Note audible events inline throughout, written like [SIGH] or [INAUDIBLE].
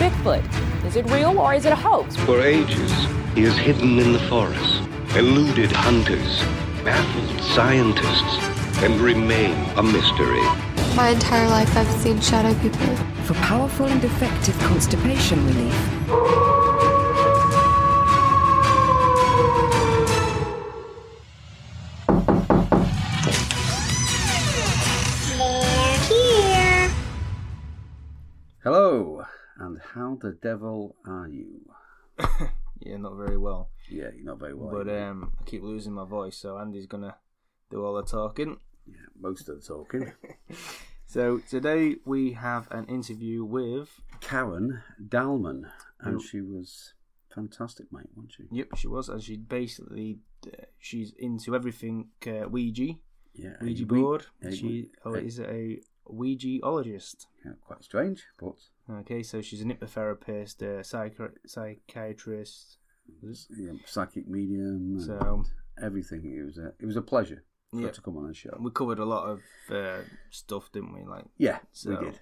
Bigfoot. Is it real or is it a hoax? For ages, he has hidden in the forest, eluded hunters, baffled scientists, and remain a mystery. My entire life I've seen shadow people. For powerful and effective constipation relief. And how the devil are you? [LAUGHS] Yeah, not very well. Yeah, you're not very well. But um, I keep losing my voice, so Andy's gonna do all the talking. yeah, most of the talking. [LAUGHS] So today we have an interview with. Karen Dahlman, and Who- she was fantastic, mate, wasn't she? Yep, she was, and she basically uh, she's into everything uh, Ouija, Yeah, Ouija board. she oh, is it a Ouijaologist? yeah, quite strange, but Okay, so she's an hypnotherapist, a psychi- psychiatrist. yeah, psychic medium, and So- everything. It was a it was a pleasure for Yeah. to come on the show. We covered a lot of uh, stuff, didn't we? Like Yeah, So- we did,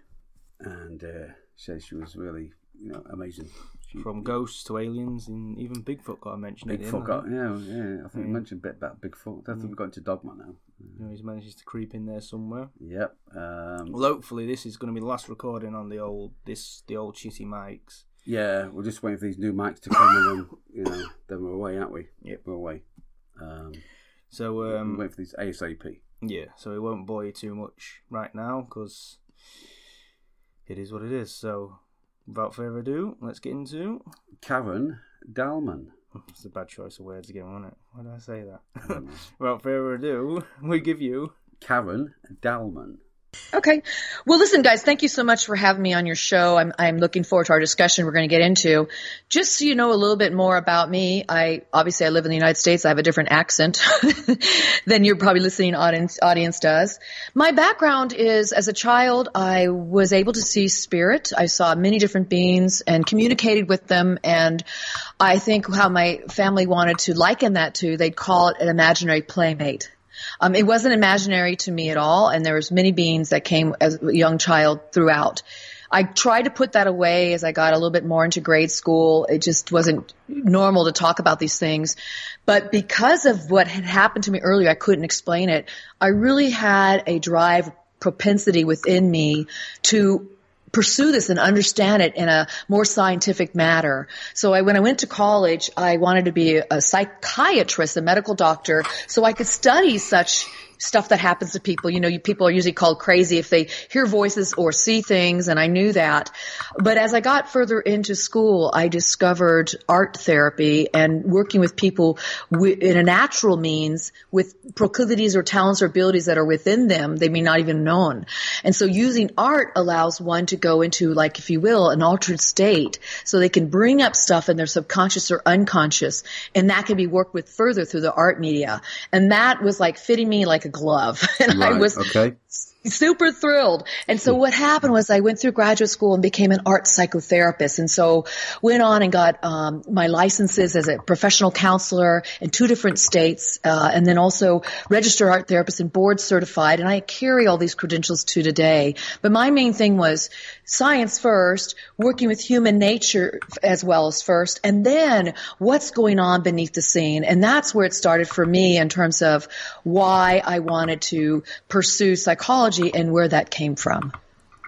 and uh, she she was really you know amazing. She, from ghosts to aliens, and even Bigfoot got a mention. at end, Bigfoot got yeah yeah. I think we mentioned a bit about Bigfoot. I think we've got into dogma now. You know, he's managed to creep in there somewhere. Yep. Um, Well, hopefully this is going to be the last recording on the old this the old shitty mics. Yeah, we're just waiting for these new mics to come, and then you know, then we're away, aren't we? Yep. we're away. Um, So we're um, waiting for these ASAP. yeah, so we won't bore you too much right now because it is what it is. So without further ado, let's get into. Karen Dahlman. It's a bad choice of words again, wasn't it? Why did I say that? don't mm. [LAUGHS] without further ado, [LAUGHS] we give you. Karen Dahlman. Okay. Well, listen, guys, thank you so much for having me on your show. I'm, I'm looking forward to our discussion we're going to get into. Just so you know a little bit more about me, I obviously I live in the United States. I have a different accent [LAUGHS] than your probably listening audience, audience does. My background is as a child, I was able to see spirit. I saw many different beings and communicated with them. And I think how my family wanted to liken that to, they'd call it an imaginary playmate. Um, it wasn't imaginary to me at all, and there was many beings that came as a young child throughout. I tried to put that away as I got a little bit more into grade school. It just wasn't normal to talk about these things. But because of what had happened to me earlier, I couldn't explain it. I really had a drive, propensity within me to pursue this and understand it in a more scientific matter. So I, when I went to college, I wanted to be a psychiatrist, a medical doctor, so I could study such stuff that happens to people. You know, you, people are usually called crazy if they hear voices or see things, and I knew that. But as I got further into school, I discovered art therapy and working with people wi- in a natural means with proclivities or talents or abilities that are within them, they may not even known. And so using art allows one to go into, like, if you will, an altered state so they can bring up stuff in their subconscious or unconscious, and that can be worked with further through the art media. And that was like fitting me like a glove. [LAUGHS] and I was okay. super thrilled. And so what happened was I went through graduate school and became an art psychotherapist. And so went on and got um, my licenses as a professional counselor in two different states, uh, and then also registered art therapist and board certified. And I carry all these credentials to today. But my main thing was science first, working with human nature as well as first, and then what's going on beneath the scene. And that's where it started for me in terms of why I wanted to pursue psychology and where that came from.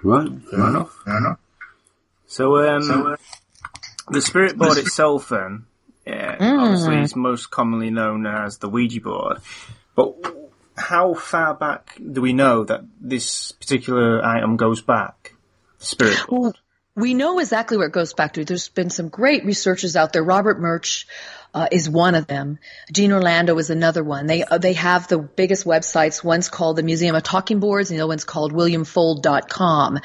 Right, fair enough. Fair enough. So um, So, uh, the spirit board [LAUGHS] itself, then, yeah, Mm. obviously, is most commonly known as the Ouija board. But how far back do we know that this particular item goes back? Spirit board. Well, we know exactly where it goes back to. There's been some great researchers out there. Robert Murch uh, is one of them. Gene Orlando is another one. They uh, they have the biggest websites. One's called the Museum of Talking Boards, and the other one's called WilliamFuld.com.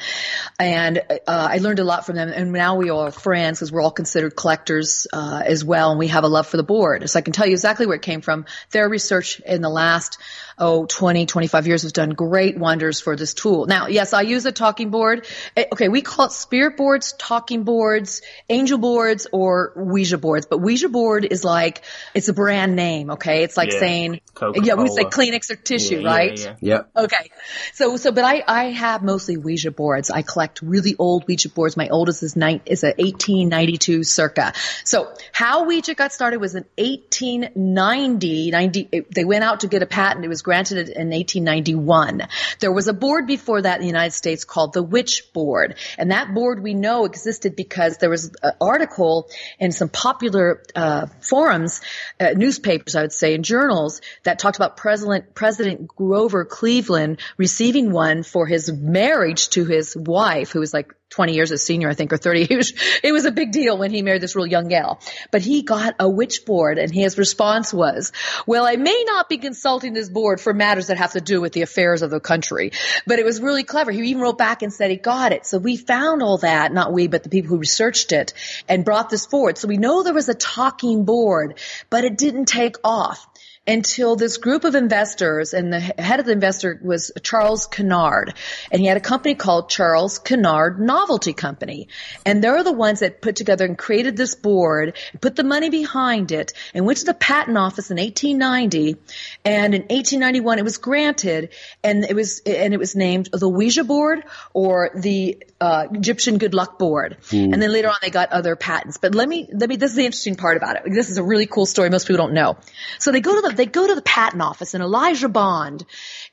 And uh, I learned a lot from them. And now we are friends because we're all considered collectors uh, as well, and we have a love for the board. So I can tell you exactly where it came from. Their research in the last oh 20, 25 years has done great wonders for this tool. Now, yes, I use a talking board. Eh, Okay, we call it spirit boards, talking boards, angel boards, or Ouija boards. But Ouija board is like it's a brand name. Okay, it's like Yeah. saying Coca-Cola. yeah, we say Kleenex or tissue, Yeah, right? yeah, yeah. Yeah. Okay. So, so, but I, I have mostly Ouija boards. I collect really old Ouija boards. My oldest is nine, is a 1892 circa. So how Ouija got started was in 1890, 90, it- they went out to get a patent. It was granted in 1891. There was a board before that in the United States called the Witch Board. And that board we know existed because there was an article in some popular, uh, forums, uh, newspapers, I would say, and journals that talked about President, President Grover Cleveland receiving one for his marriage to his wife, who was like 20 years his senior, I think, or 30. It was, it was a big deal when he married this real young gal. But he got a witch board and his response was, well, I may not be consulting this board for matters that have to do with the affairs of the country. But it was really clever. He even wrote back and said he got it. So we found all that, not we, but the people who researched it and brought this forward. So we know there was a talking board, but it didn't take off until this group of investors and the head of the investor was Charles Kennard and he had a company called Charles Kennard Novelty Company. And they're the ones that put together and created this board put the money behind it and went to the patent office in 1890 and in 1891 it was granted and it was and it was named the Ouija board or the uh, Egyptian good luck board. And then later on they got other patents. But let me let me this is the interesting part about it. This is a really cool story most people don't know. So they go to the they go to the patent office and Elijah Bond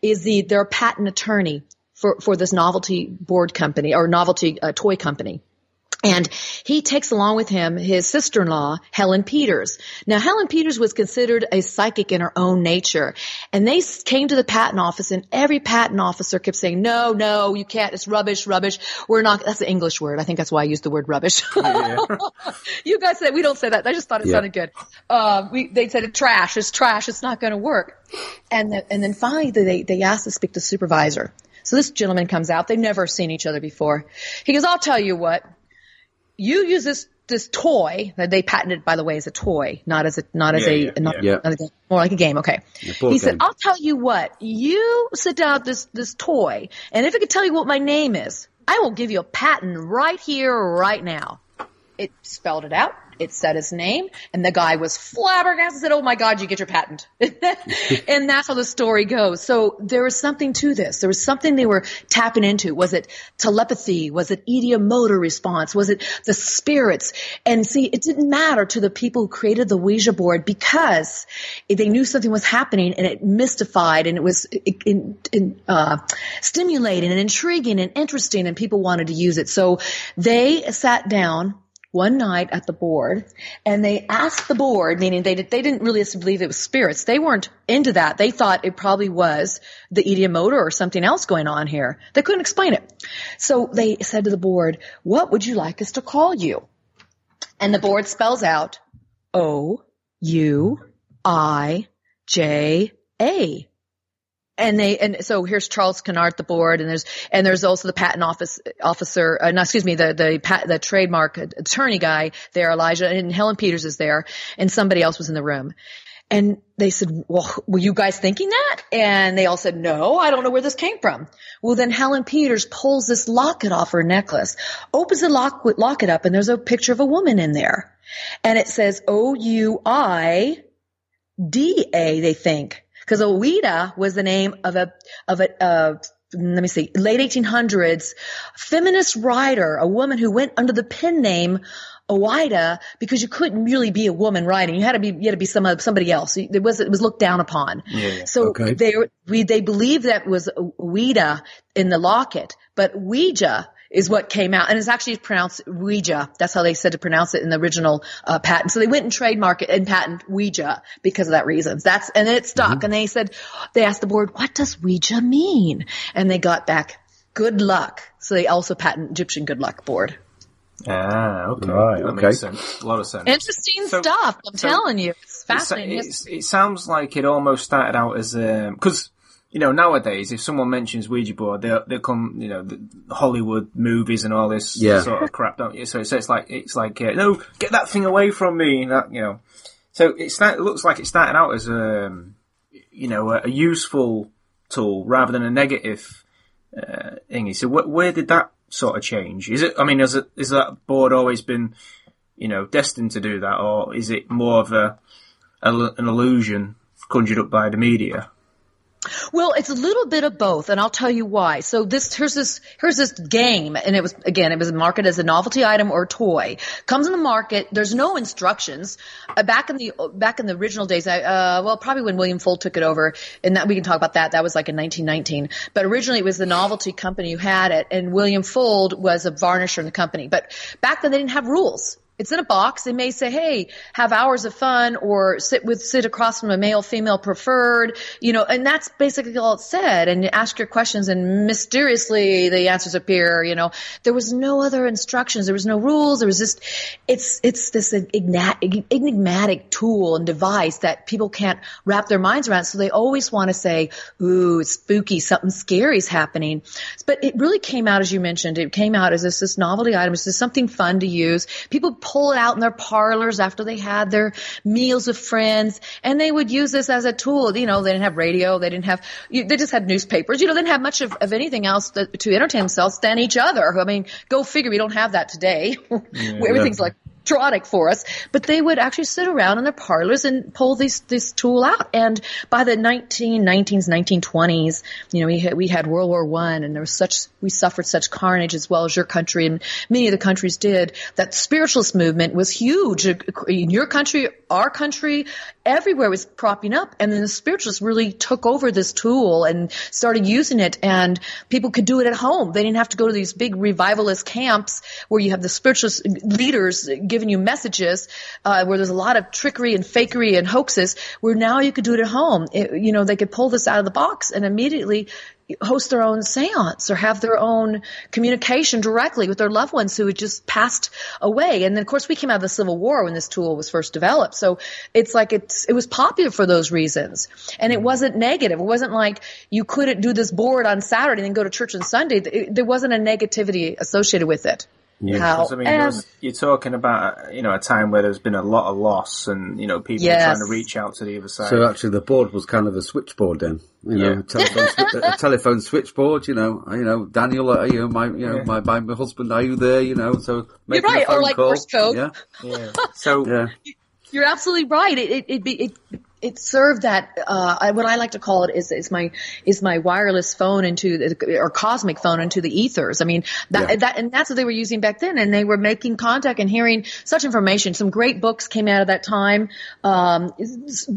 is the their patent attorney for for this novelty board company or novelty uh, toy company. And he takes along with him his sister-in-law, Helen Peters. Now, Helen Peters was considered a psychic in her own nature. And they came to the patent office and every patent officer kept saying, no, no, you can't. It's rubbish, rubbish. We're not, that's an English word. I think that's why I used the word rubbish. [LAUGHS] you guys say, we don't say that. I just thought it Yeah. sounded good. Uh, we, they said it's trash. It's trash. It's not going to work. And the, and then finally they, they asked to speak to the supervisor. So this gentleman comes out. They've never seen each other before. He goes, I'll tell you what you use this this toy that they patented by the way as a toy not as a not as Yeah, a yeah, not, yeah. not a game, more like a game. Okay. He said i'll tell you what. You sit down with this this toy and if it could tell you what my name is i will give you a patent right here right now. It spelled it out it said his name and the guy was flabbergasted. Said oh my god you get your patent. [LAUGHS] And that's how the story goes. So there was something to this. There was something they were tapping into. Was it telepathy? Was it ideomotor response? Was it the spirits? And see it didn't matter to the people who created the ouija board because they knew something was happening and it mystified and it was in, in, uh, stimulating and intriguing and interesting and people wanted to use it. So they sat down one night at the board and they asked the board, meaning they, they didn't really believe it was spirits. They weren't into that. They thought it probably was the ideomotor or something else going on here. They couldn't explain it. So they said to the board, what would you like us to call you? And the board spells out O U I J A and they and so here's Charles Kennard, the board, and there's and there's also the patent office officer, uh, no, excuse me, the the pat, the trademark attorney guy there, Elijah, and Helen Peters is there, and somebody else was in the room. And they said, well, were you guys thinking that? And they all said, no, I don't know where this came from. Well, then Helen Peters pulls this locket off her necklace, opens the lock, locket up, and there's a picture of a woman in there. And it says O-U-I D-A, they think. Because Ouida was the name of a, of a, uh, let me see, late 1800s feminist writer, a woman who went under the pen name Ouida because you couldn't really be a woman writing. You had to be, you had to be some, somebody else. It was, it was looked down upon. Yeah. So Okay. they, we, they believed that was Ouida in the locket, but Ouija is what came out, and it's actually pronounced Ouija. That's how they said to pronounce it in the original uh, patent. So they went and trademark it and patent Ouija because of that reason. That's and then it stuck. And they said they asked the board, "What does Ouija mean?" And they got back, "Good luck." So they also patent Egyptian good luck board. Ah, okay. Right, that okay. makes sense. A lot of sense. Interesting So- stuff. I'm so- telling you, it's It's- fascinating. it's- it sounds like it almost started out as because you know nowadays if someone mentions Ouija board, they they come you know the Hollywood movies and all this Yeah. sort of crap, don't you? So it's, it's like it's like uh, no, get that thing away from me. That you know. So it, start, it looks like it started out as a um, you know a, a useful tool rather than a negative uh, thingy. So wh- where did that sort of change? Is it? I mean, has it is that board always been you know destined to do that, or is it more of a an illusion conjured up by the media? Well, it's a little bit of both, and I'll tell you why. So this here's this here's this game, and it was again it was marketed as a novelty item or toy. Comes in the market. There's no instructions. Uh, back in the back in the original days, I, uh, well, probably when William Fuld took it over, and that we can talk about that. That was like in 1919. But originally it was the novelty company who had it, and William Fuld was a varnisher in the company. But back then they didn't have rules. It's in a box. They may say, "Hey, have hours of fun," or sit with sit across from a male, female preferred, you know, and that's basically all it said. And you ask your questions, and mysteriously the answers appear. You know, there was no other instructions. There was no rules. There was just, it's it's this enigmatic tool and device that people can't wrap their minds around. So they always want to say, "Ooh, it's spooky. Something scary is happening." But it really came out, as you mentioned, it came out as this this novelty item. It's just something fun to use. People pull it out in their parlors after they had their meals with friends, and they would use this as a tool. You know, they didn't have radio, they didn't have, you, they just had newspapers. You know, they didn't have much of, of anything else that, to entertain themselves than each other. I mean, go figure. We don't have that today. [LAUGHS] Where everything's like electronic for us, but they would actually sit around in their parlors and pull this this tool out. And by the 1919s, 1920s, you know, we had, we had World War One, and there was such we suffered such carnage as well as your country and many of the countries did. That spiritualist movement was huge in your country, our country, everywhere was propping up, and then the spiritualists really took over this tool and started using it, and people could do it at home. They didn't have to go to these big revivalist camps where you have the spiritualist leaders giving you messages, uh, where there's a lot of trickery and fakery and hoaxes. Where now you could do it at home. It, you know, they could pull this out of the box and immediately host their own seance or have their own communication directly with their loved ones who had just passed away. And then of course we came out of the Civil War when this tool was first developed. So it's like it's, it was popular for those reasons. And it wasn't negative. It wasn't like you couldn't do this board on Saturday and then go to church on Sunday. It- there wasn't a negativity associated with it. Yeah, How- I mean, um, there's- you're talking about you know a time where there's been a lot of loss, and you know people Yes. trying to reach out to the other side. So actually, the board was kind of a switchboard then. You know, Yeah. a telephone, swi- a telephone switchboard. You know, you know, Daniel, are you my, you know, Yeah. my, my, my husband, are you there? You know, so making right, a or phone like call. Morse code. Yeah, yeah. So yeah. [LAUGHS] You're absolutely right. It it it, be- it, it served that uh, what I like to call it is is my is my wireless phone into the, or cosmic phone into the ethers. I mean that Yeah. that and that's what they were using back then, and they were making contact and hearing such information. Some great books came out of that time. Um,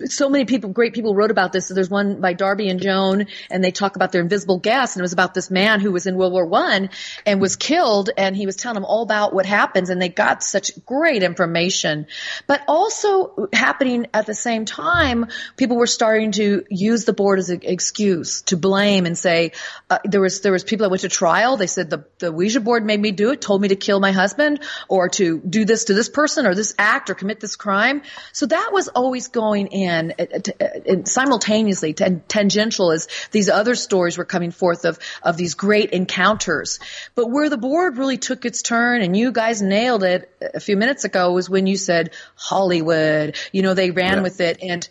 so many people, great people, wrote about this. So there's one by Darby and Joan, and they talk about their invisible guest, and it was about this man who was in World War One and was killed, and he was telling them all about what happens, and they got such great information. But also happening at the same time, people were starting to use the board as an excuse to blame and say uh, there was there was people that went to trial. They said the the Ouija board made me do it, told me to kill my husband, or to do this to this person, or this act, or commit this crime. So that was always going in uh, uh, simultaneously, tan- tangential as these other stories were coming forth of of these great encounters. But where the board really took its turn, and you guys nailed it a few minutes ago, was when you said Hollywood. You know, they ran Yeah. with it and.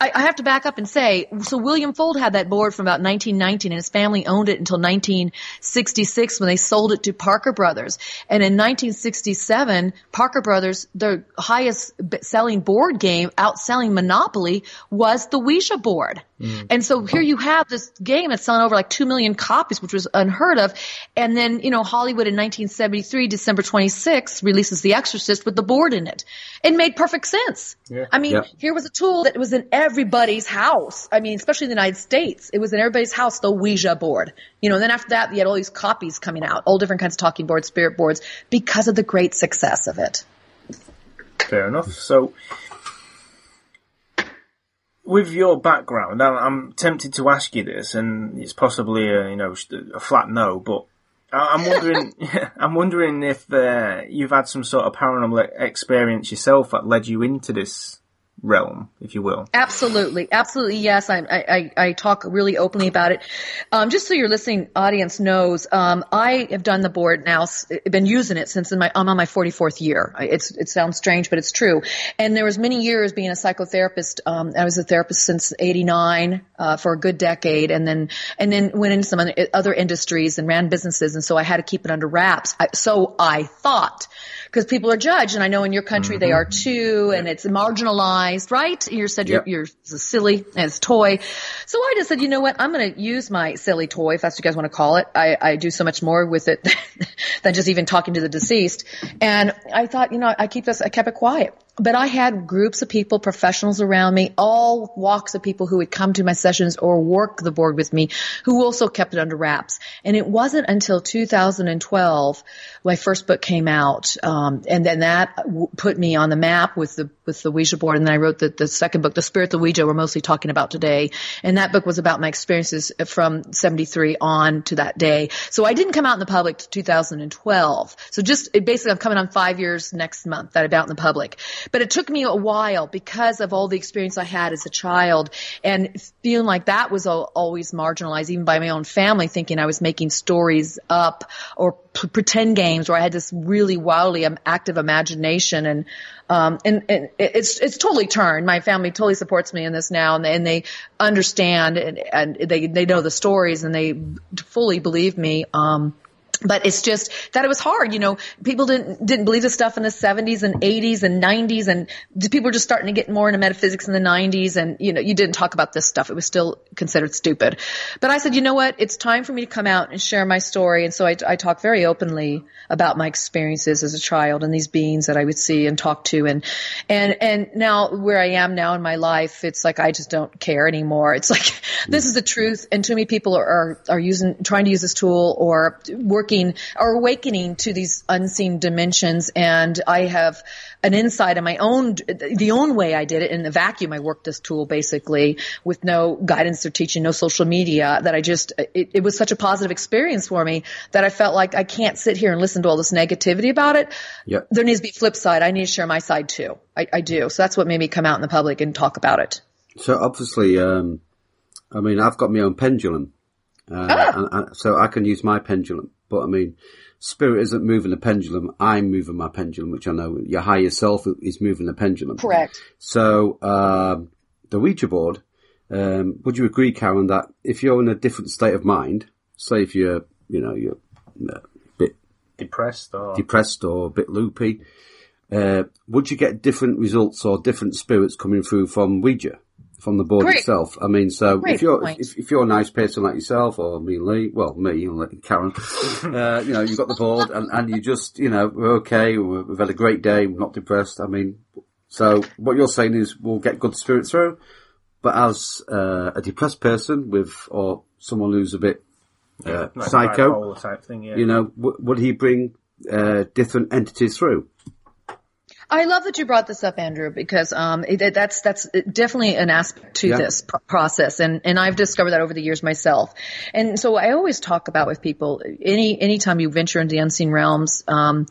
I I have to back up and say, so William Fuld had that board from about 1919 and his family owned it until 1966 when they sold it to Parker Brothers. And in 1967, Parker Brothers, their highest selling board game, outselling Monopoly, was the Ouija board. Mm. And so here you have this game that's selling over like 2 million copies, which was unheard of. And then, you know, Hollywood in 1973, December 26, releases The Exorcist with the board in it. It made perfect sense. I mean, Yeah. here was a tool that was in everybody's house. I mean, especially in the United States. It was in everybody's house, the Ouija board. You know, and then after that, you had all these copies coming out, all different kinds of talking boards, spirit boards, because of the great success of it. Fair enough. So, with your background, I'm, I'm tempted to ask you this, and it's possibly a you know a flat no, but I'm wondering. [LAUGHS] [LAUGHS] I'm wondering if uh, you've had some sort of paranormal experience yourself that led you into this realm, if you will. Absolutely, absolutely, yes. I, I, I- talk really openly about it. Um, just so your listening audience knows, um, I have done the board now, been using it since in my, I'm on my 44th year. It's, it sounds strange, but it's true. And there was many years being a psychotherapist. Um, I was a therapist since 89, uh, for a good decade and then, and then went into some other- other industries and ran businesses. And so I had to keep it under wraps. I, so I thought, because people are judged, and I know in your country they are too, and it's marginalized, right? You said you're, Yep. you're silly and it's toy. So I just said, you know what? I'm going to use my silly toy, if that's what you guys want to call it. I, I do so much more with it [LAUGHS] than just even talking to the deceased. And I thought, you know, I keep this, I kept it quiet. But I had groups of people, professionals around me, all walks of people who would come to my sessions or work the board with me, who also kept it under wraps. And it wasn't until 2012 my first book came out, um, and then that w- put me on the map with the with the Ouija board. And then I wrote the, the second book, The Spirit, of the Ouija. We're mostly talking about today, and that book was about my experiences from 73 on to that day. So I didn't come out in the public to 2012. So just basically, I'm coming on five years next month that I'm out in the public. But it took me a while because of all the experience I had as a child and feeling like that was always marginalized, even by my own family, thinking I was making stories up or p- pretend games where I had this really wildly um, active imagination and um, and, and it's it's totally turned. My family totally supports me in this now, and they, and they understand and, and they they know the stories and they fully believe me. Um, but it's just that it was hard. You know, people didn't didn't believe this stuff in the 70s and 80s and 90s, and people were just starting to get more into metaphysics in the 90s. And you know, you didn't talk about this stuff; it was still considered stupid. But I said, you know what? It's time for me to come out and share my story. And so I, I talk very openly about my experiences as a child and these beings that I would see and talk to. And and and now where I am now in my life, it's like I just don't care anymore. It's like [LAUGHS] this is the truth, and too many people are are, are using trying to use this tool or working or awakening to these unseen dimensions. And I have an insight in my own the own way I did it in the vacuum. I worked this tool basically with no guidance or teaching, no social media. That I just it, it was such a positive experience for me that I felt like I can't sit here and listen to all this negativity about it. Yep. There needs to be flip side. I need to share my side too. I, I do. So that's what made me come out in the public and talk about it. So obviously, um, I mean, I've got my own pendulum, uh, Ah. and, and, so I can use my pendulum. But I mean, spirit isn't moving the pendulum; I'm moving my pendulum, which I know your higher self is moving the pendulum. Correct. So um, the Ouija board. Um, would you agree, Karen, that if you're in a different state of mind, say if you're, you know, you're a bit Depressed or depressed or a bit loopy, uh, would you get different results or different spirits coming through from Ouija, from the board Great. itself? I mean, so Great if you're if, if you're a nice person like yourself or me and Lee, well, me and Karen, [LAUGHS] uh, you know, you've got the board and, and you just, you know, we're okay, we're, we've had a great day, we're not depressed. I mean, so what you're saying is we'll get good spirits through, but as uh, a depressed person with or someone who's a bit uh, like psycho, bipolar type thing. Yeah. you know, w- would he bring uh, different entities through? I love that you brought this up, Andrew, because um, it, that's that's definitely an aspect to Yeah. this pr- process, and and I've discovered that over the years myself. And so I always talk about with people any anytime you venture into the unseen realms, um,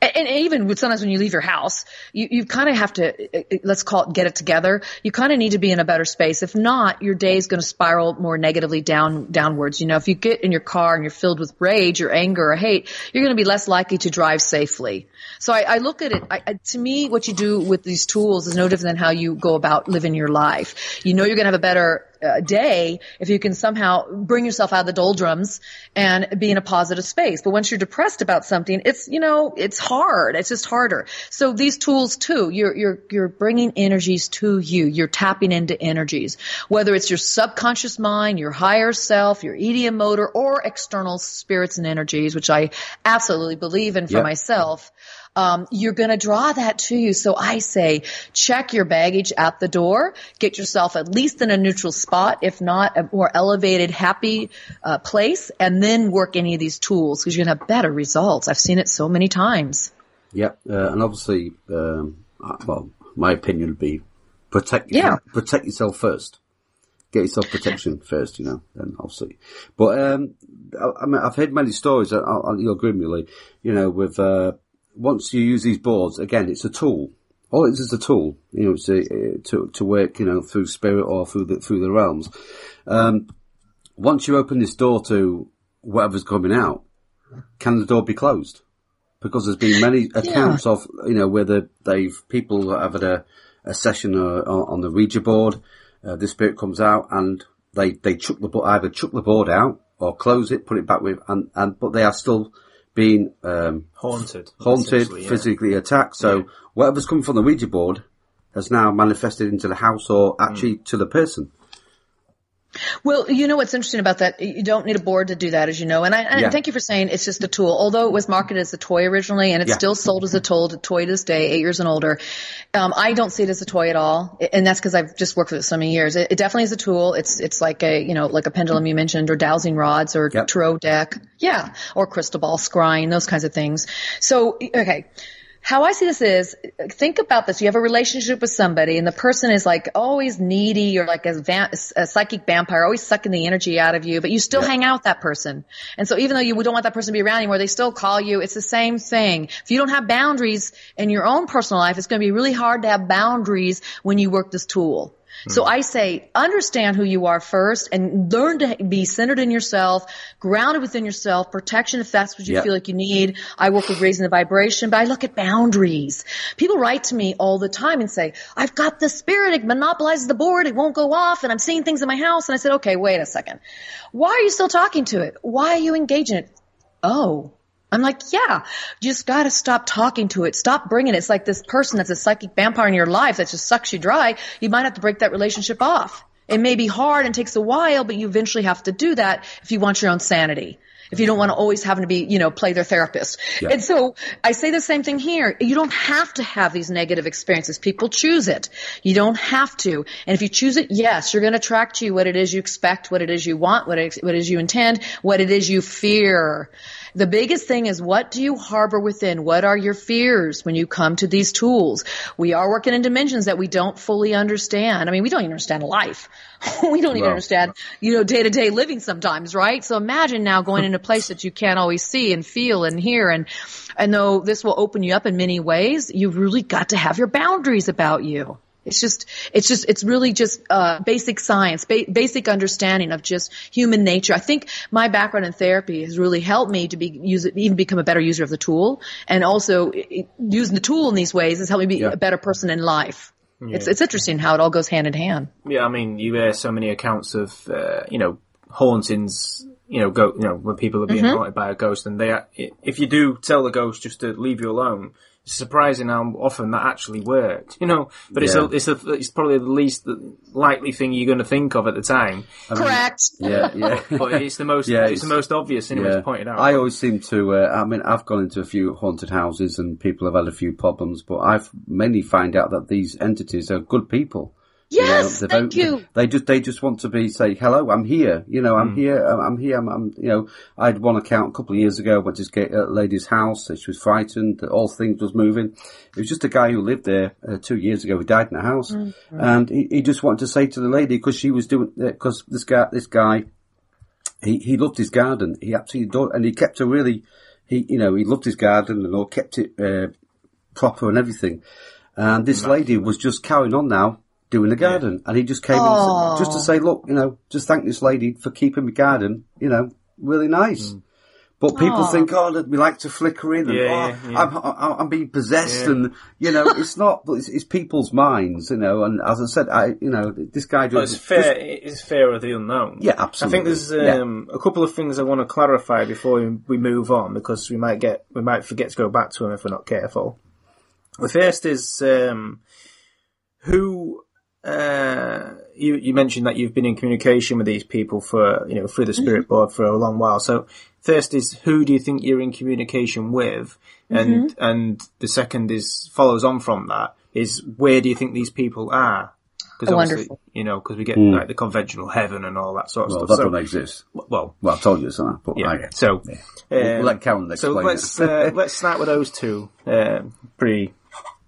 and, and even with sometimes when you leave your house, you you kind of have to uh, uh, let's call it get it together. You kind of need to be in a better space. If not, your day is going to spiral more negatively down downwards. You know, if you get in your car and you're filled with rage or anger or hate, you're going to be less likely to drive safely. So I, I look at it. I, I, to me, what you do with these tools is no different than how you go about living your life. You know, you're going to have a better uh, day if you can somehow bring yourself out of the doldrums and be in a positive space. But once you're depressed about something, it's you know, it's hard. It's just harder. So these tools too, you're you're you're bringing energies to you. You're tapping into energies, whether it's your subconscious mind, your higher self, your ideomotor, or external spirits and energies, which I absolutely believe in for Yep. myself um, you're going to draw that to you. So I say, check your baggage at the door. Get yourself at least in a neutral spot, if not a more elevated, happy uh, place, and then work any of these tools because you're going to have better results. I've seen it so many times. Yep. Uh, and obviously, um, uh, well, my opinion would be protect Yeah. protect yourself first. get yourself protection first, you know, then obviously. But, um, I, I mean, I've heard many stories, and I'll, I'll, you'll agree with me, Lee, you know, with, uh, once you use these boards, again, it's a tool. All it is is a tool, you know, a, to, to work, you know, through spirit or through the, through the realms. Um, once you open this door to whatever's coming out, can the door be closed? Because there's been many [LAUGHS] accounts of, you know, whether they've, people have had a, a session uh, on on the Ouija board, uh, the spirit comes out and they, they chuck the either chuck the board out or close it, put it back with, and, and, but they are still being, um, Haunted. haunted, yeah. physically attacked. So Yeah. whatever's coming from the Ouija board has now manifested into the house or actually Mm. to the person. Well, you know what's interesting about that? You don't need a board to do that, as you know. And I, and Yeah. thank you for saying it's just a tool. Although it was marketed as a toy originally, and it's Yeah. still sold as a tool, toy to this day, eight years and older. Um, I don't see it as a toy at all, and that's because I've just worked with it so many years. It, it definitely is a tool. It's it's like a you know like a pendulum you mentioned, or dowsing rods, or Yep. tarot deck, yeah, or crystal ball scrying, those kinds of things. So okay. How I see this is, think about this. You have a relationship with somebody and the person is like always needy or like a, va- a psychic vampire, always sucking the energy out of you, but you still hang out with that person. And so even though you don't want that person to be around anymore, they still call you. It's the same thing. If you don't have boundaries in your own personal life, it's going to be really hard to have boundaries when you work this tool. So I say, understand who you are first and learn to be centered in yourself, grounded within yourself, protection if that's what you Yep. feel like you need. I work with raising the vibration, but I look at boundaries. People write to me all the time and say, I've got the spirit, it monopolizes the board, it won't go off, and I'm seeing things in my house. And I said, okay, wait a second. Why are you still talking to it? Why are you engaging it? Oh. I'm like, yeah, you just gotta stop talking to it. Stop bringing it. It's like this person that's a psychic vampire in your life that just sucks you dry. You might have to break that relationship off. It may be hard and takes a while, but you eventually have to do that if you want your own sanity. If you don't want to always having to be, you know, play their therapist. And so I say the same thing here. You don't have to have these negative experiences. People choose it. You don't have to. And if you choose it, yes, you're going to attract to you what it is you expect, what it is you want, what it, what it is you intend, what it is you fear. The biggest thing is what do you harbor within? What are your fears when you come to these tools? We are working in dimensions that we don't fully understand. I mean, we don't even understand life. [LAUGHS] we don't even Well, understand, you know, day to day living sometimes, right? So imagine now going in a place that you can't always see and feel and hear. And, and though this will open you up in many ways, you've really got to have your boundaries about you. It's just, it's just, it's really just uh, basic science, ba- basic understanding of just human nature. I think my background in therapy has really helped me to be use it, even become a better user of the tool, and also i- i- using the tool in these ways has helped me be Yeah. a better person in life. It's it's interesting how it all goes hand in hand. Yeah, I mean, you hear so many accounts of, uh, you know, hauntings. You know, go. You know, when people are being Mm-hmm. haunted by a ghost, and they, if you do tell the ghost just to leave you alone, surprising how often that actually worked. You know, but it's Yeah. a, it's a, it's probably the least likely thing you're going to think of at the time. Correct. Yeah, yeah. [LAUGHS] But it's the most, Yeah, it's, it's- the most obvious anyway to point it out. I always seem to. Uh, I mean, I've gone into a few haunted houses and people have had a few problems, but I've mainly find out that these entities are good people. Yes, they're thank you. They just they just want to be say hello. I'm here. You know, I'm here. I'm, here. I'm, I'm. You know, I had one account a couple of years ago. Went to get a lady's house. She was frightened. that All things was moving. It was just a guy who lived there uh, two years ago. He died in the house, and he, he just wanted to say to the lady because she was doing because this guy this guy he, he loved his garden. He absolutely adored, and he kept a really, he, you know, he loved his garden and all, kept it, uh, proper and everything. And this lady was just carrying on now doing the garden. And he just came in just to say, look, you know, just thank this lady for keeping the garden, you know, really nice. But people think, oh, that we like to flicker in, and Yeah, oh, yeah, yeah. I'm, I'm, I'm being possessed, Yeah. and you know, it's not. But it's, it's people's minds, you know. And as I said, I, you know, this guy just it's fair. It's fear of the unknown. Yeah, absolutely. I think there's Yeah. um, a couple of things I want to clarify before we, we move on because we might get we might forget to go back to them if we're not careful. The first is um, who uh, you you mentioned that you've been in communication with these people for you know through the spirit board for a long while. So first is who do you think you're in communication with, and and the second is follows on from that is where do you think these people are? Because obviously, Wonderful. you know, because we get like the conventional heaven and all that sort of well, stuff. that So- don't exist. well, Well, I've told you so. But yeah. I, So, We'll um, let Karen so explain let's uh, let's start with those two. Um, pretty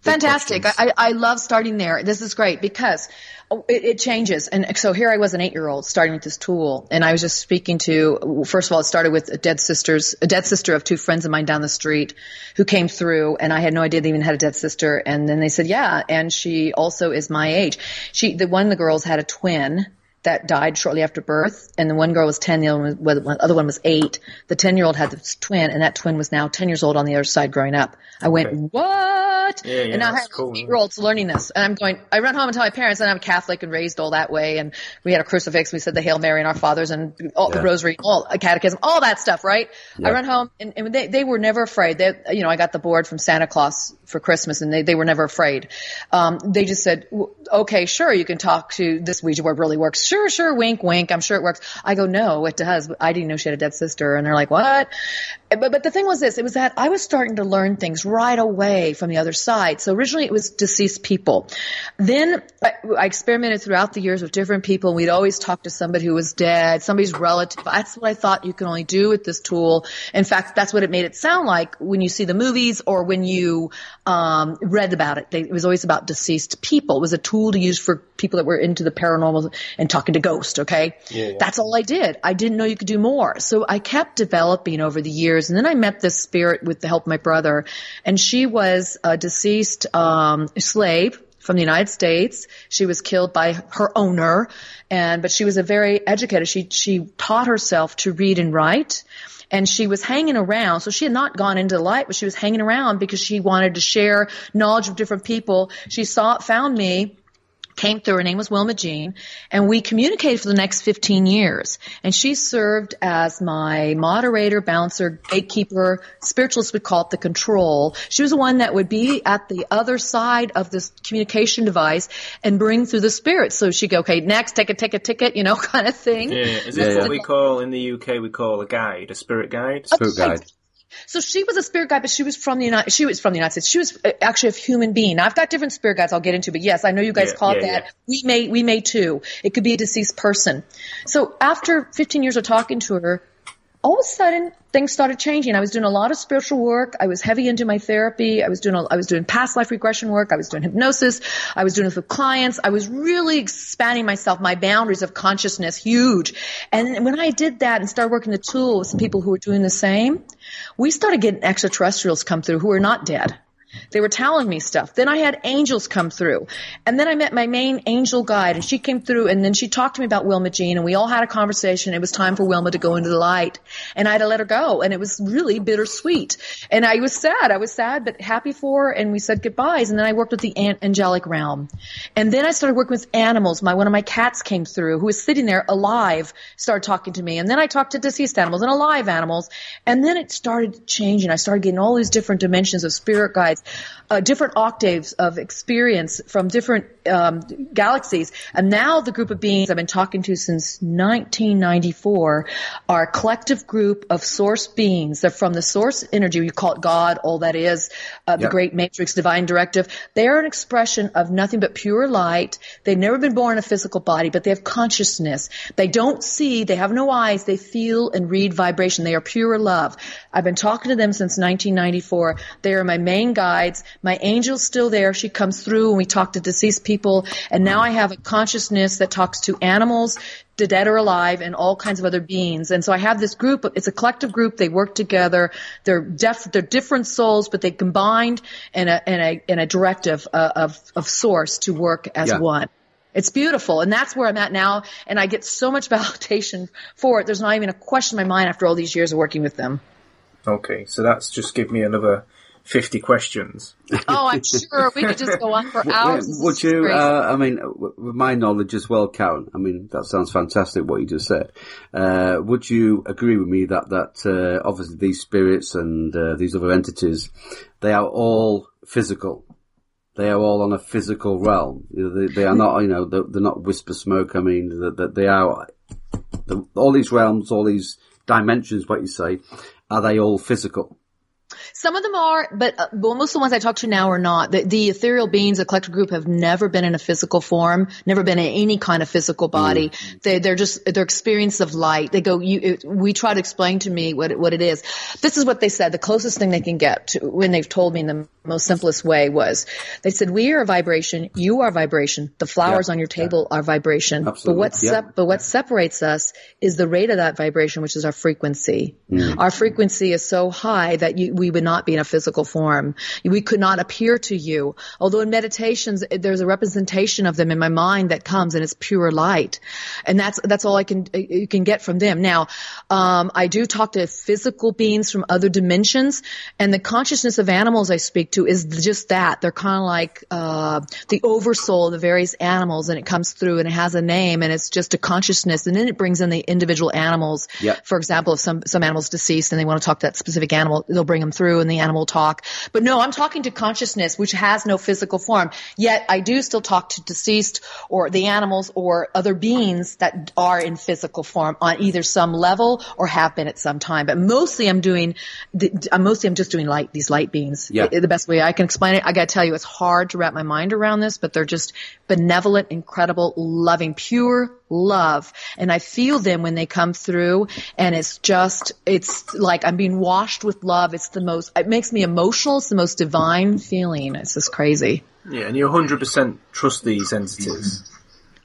Fantastic. I, I love starting there. This is great because oh, it, it changes. And so here I was an eight year old starting with this tool and I was just speaking to, first of all, it started with a dead sisters, a dead sister of two friends of mine down the street who came through and I had no idea they even had a dead sister. And then they said, yeah. And she also is my age. She, the one of the girls had a twin that died shortly after birth, and the one girl was 10, the other one, was, the other one was 8. The 10 year old had this twin, and that twin was now 10 years old on the other side growing up. I went, Okay. what? Yeah, yeah, and now I have cool, eight year olds learning this, and I'm going, I run home and tell my parents, and I'm Catholic and raised all that way, and we had a crucifix, we said the Hail Mary and our fathers, and all the rosary, all a catechism, all that stuff, right? I Yeah. run home, and, and they, they were never afraid. They, you know, I got the board from Santa Claus for Christmas, and they, they were never afraid. Um, they just said, okay, sure, you can talk to this Ouija board really works. Sure, sure, wink, wink. I'm sure it works. I go, no, it does. I didn't know she had a dead sister. And they're like, what? But, but the thing was this, it was that I was starting to learn things right away from the other side. So originally it was deceased people. Then I, I experimented throughout the years with different people. We'd always talk to somebody who was dead, somebody's relative. That's what I thought you can only do with this tool. In fact, that's what it made it sound like when you see the movies or when you um, read about it. They, it was always about deceased people. It was a tool to use for people that were into the paranormal and talking to ghosts. Okay, that's all I did. I didn't know you could do more, so I kept developing over the years. And then I met this spirit with the help of my brother, and she was a deceased um, slave from the United States. She was killed by her owner, and but she was a very educated. She she taught herself to read and write. And she was hanging around, so she had not gone into the light, but she was hanging around because she wanted to share knowledge with different people. She saw, found me, came through. Her name was Wilma Jean, and we communicated for the next 15 years. And she served as my moderator, bouncer, gatekeeper, spiritualist would call it the control. She was the one that would be at the other side of this communication device and bring through the spirit. So she'd go, okay, next, take a ticket, ticket, you know, [LAUGHS] kind of thing. Yeah, is this yeah. what we call in the UK? We call a guide, a spirit guide. Spirit guide. So she was a spirit guide, but she was from the United. She was from the United States. She was uh, actually a human being. Now, I've got different spirit guides I'll get into, but yes, I know you guys Yeah, call it yeah, that. yeah. We may we may too. It could be a deceased person. So after 15 years of talking to her, all of a sudden things started changing. I was doing a lot of spiritual work. I was heavy into my therapy. I was doing a, I was doing past life regression work. I was doing hypnosis. I was doing it with clients. I was really expanding myself, my boundaries of consciousness, huge. And when I did that and started working the tool with people who were doing the same, we started getting extraterrestrials come through who are not dead. They were telling me stuff. Then I had angels come through. And then I met my main angel guide and she came through and then she talked to me about Wilma Jean and we all had a conversation. It was time for Wilma to go into the light and I had to let her go and it was really bittersweet. And I was sad. I was sad but happy for her and we said goodbyes and then I worked with the angelic realm. And then I started working with animals. My, one of my cats came through who was sitting there alive, started talking to me. And then I talked to deceased animals and alive animals. And then it started changing. I started getting all these different dimensions of spirit guides, uh, different octaves of experience from different um, galaxies. And now the group of beings I've been talking to since 1994 are a collective group of source beings. They're from the source energy. We call it God, all that is, uh, the great matrix, divine directive. They are an expression of nothing but pure light. They've never been born in a physical body, but they have consciousness. They don't see, they have no eyes, they feel and read vibration. They are pure love. I've been talking to them since 1994. They are my main guides. My angel's still there. She comes through and we talk to deceased people. And now I have a consciousness that talks to animals, the dead or alive, and all kinds of other beings. And so I have this group. It's a collective group. They work together. They're def- they're different souls, but they combined in a in a in a directive uh, of of source to work as Yeah. one. It's beautiful, and that's where I'm at now. And I get so much [LAUGHS] validation for it. There's not even a question in my mind after all these years of working with them. Okay, so that's just give me another 50 questions. Oh, I'm sure we could just go on for [LAUGHS] hours. Would you, uh, I mean, with my knowledge as well, Karen, I mean, that sounds fantastic what you just said. Uh, would you agree with me that, that, uh, obviously these spirits and, uh, these other entities, they are all physical? They are all on a physical realm. They, they are not, you know, they're, they're not whisper smoke. I mean, that that they are, the, all these realms, all these dimensions, what you say, are they all physical? Some of them are, but, uh, but most of the ones I talk to now are not. The, the ethereal beings, the collective group, have never been in a physical form, never been in any kind of physical body. Mm. They, they're just their experience of light. They go. You, it, we try to explain to me what it, what it is. This is what they said. The closest thing they can get to when they've told me in the most simplest way was they said, "We are a vibration. You are vibration. The flowers yeah. on your table yeah. are vibration. Absolutely. But what sep- but what separates us is the rate of that vibration, which is our frequency. Mm. Our frequency is so high that you, we would not be in a physical form. We could not appear to you. Although in meditations, there's a representation of them in my mind that comes and it's pure light. And that's, that's all I can, you can get from them. Now, um, I do talk to physical beings from other dimensions and the consciousness of animals I speak to is just that. They're kind of like, uh, the oversoul of the various animals and it comes through and it has a name and it's just a consciousness and then it brings in the individual animals. Yep. For example, if some, some animal's deceased and they want to talk to that specific animal, they'll bring them through and the animal talk. But no, I'm talking to consciousness, which has no physical form. Yet I do still talk to deceased or the animals or other beings that are in physical form on either some level or have been at some time. But mostly I'm doing, I'm mostly I'm just doing light, these light beings. Yeah. The best way I can explain it, I gotta tell you, it's hard to wrap my mind around this, but they're just benevolent, incredible, loving, pure love. And I feel them when they come through and it's just, it's like I'm being washed with love. It's the most, it makes me emotional. It's the most divine feeling. It's just crazy. Yeah, and you 100% trust these entities.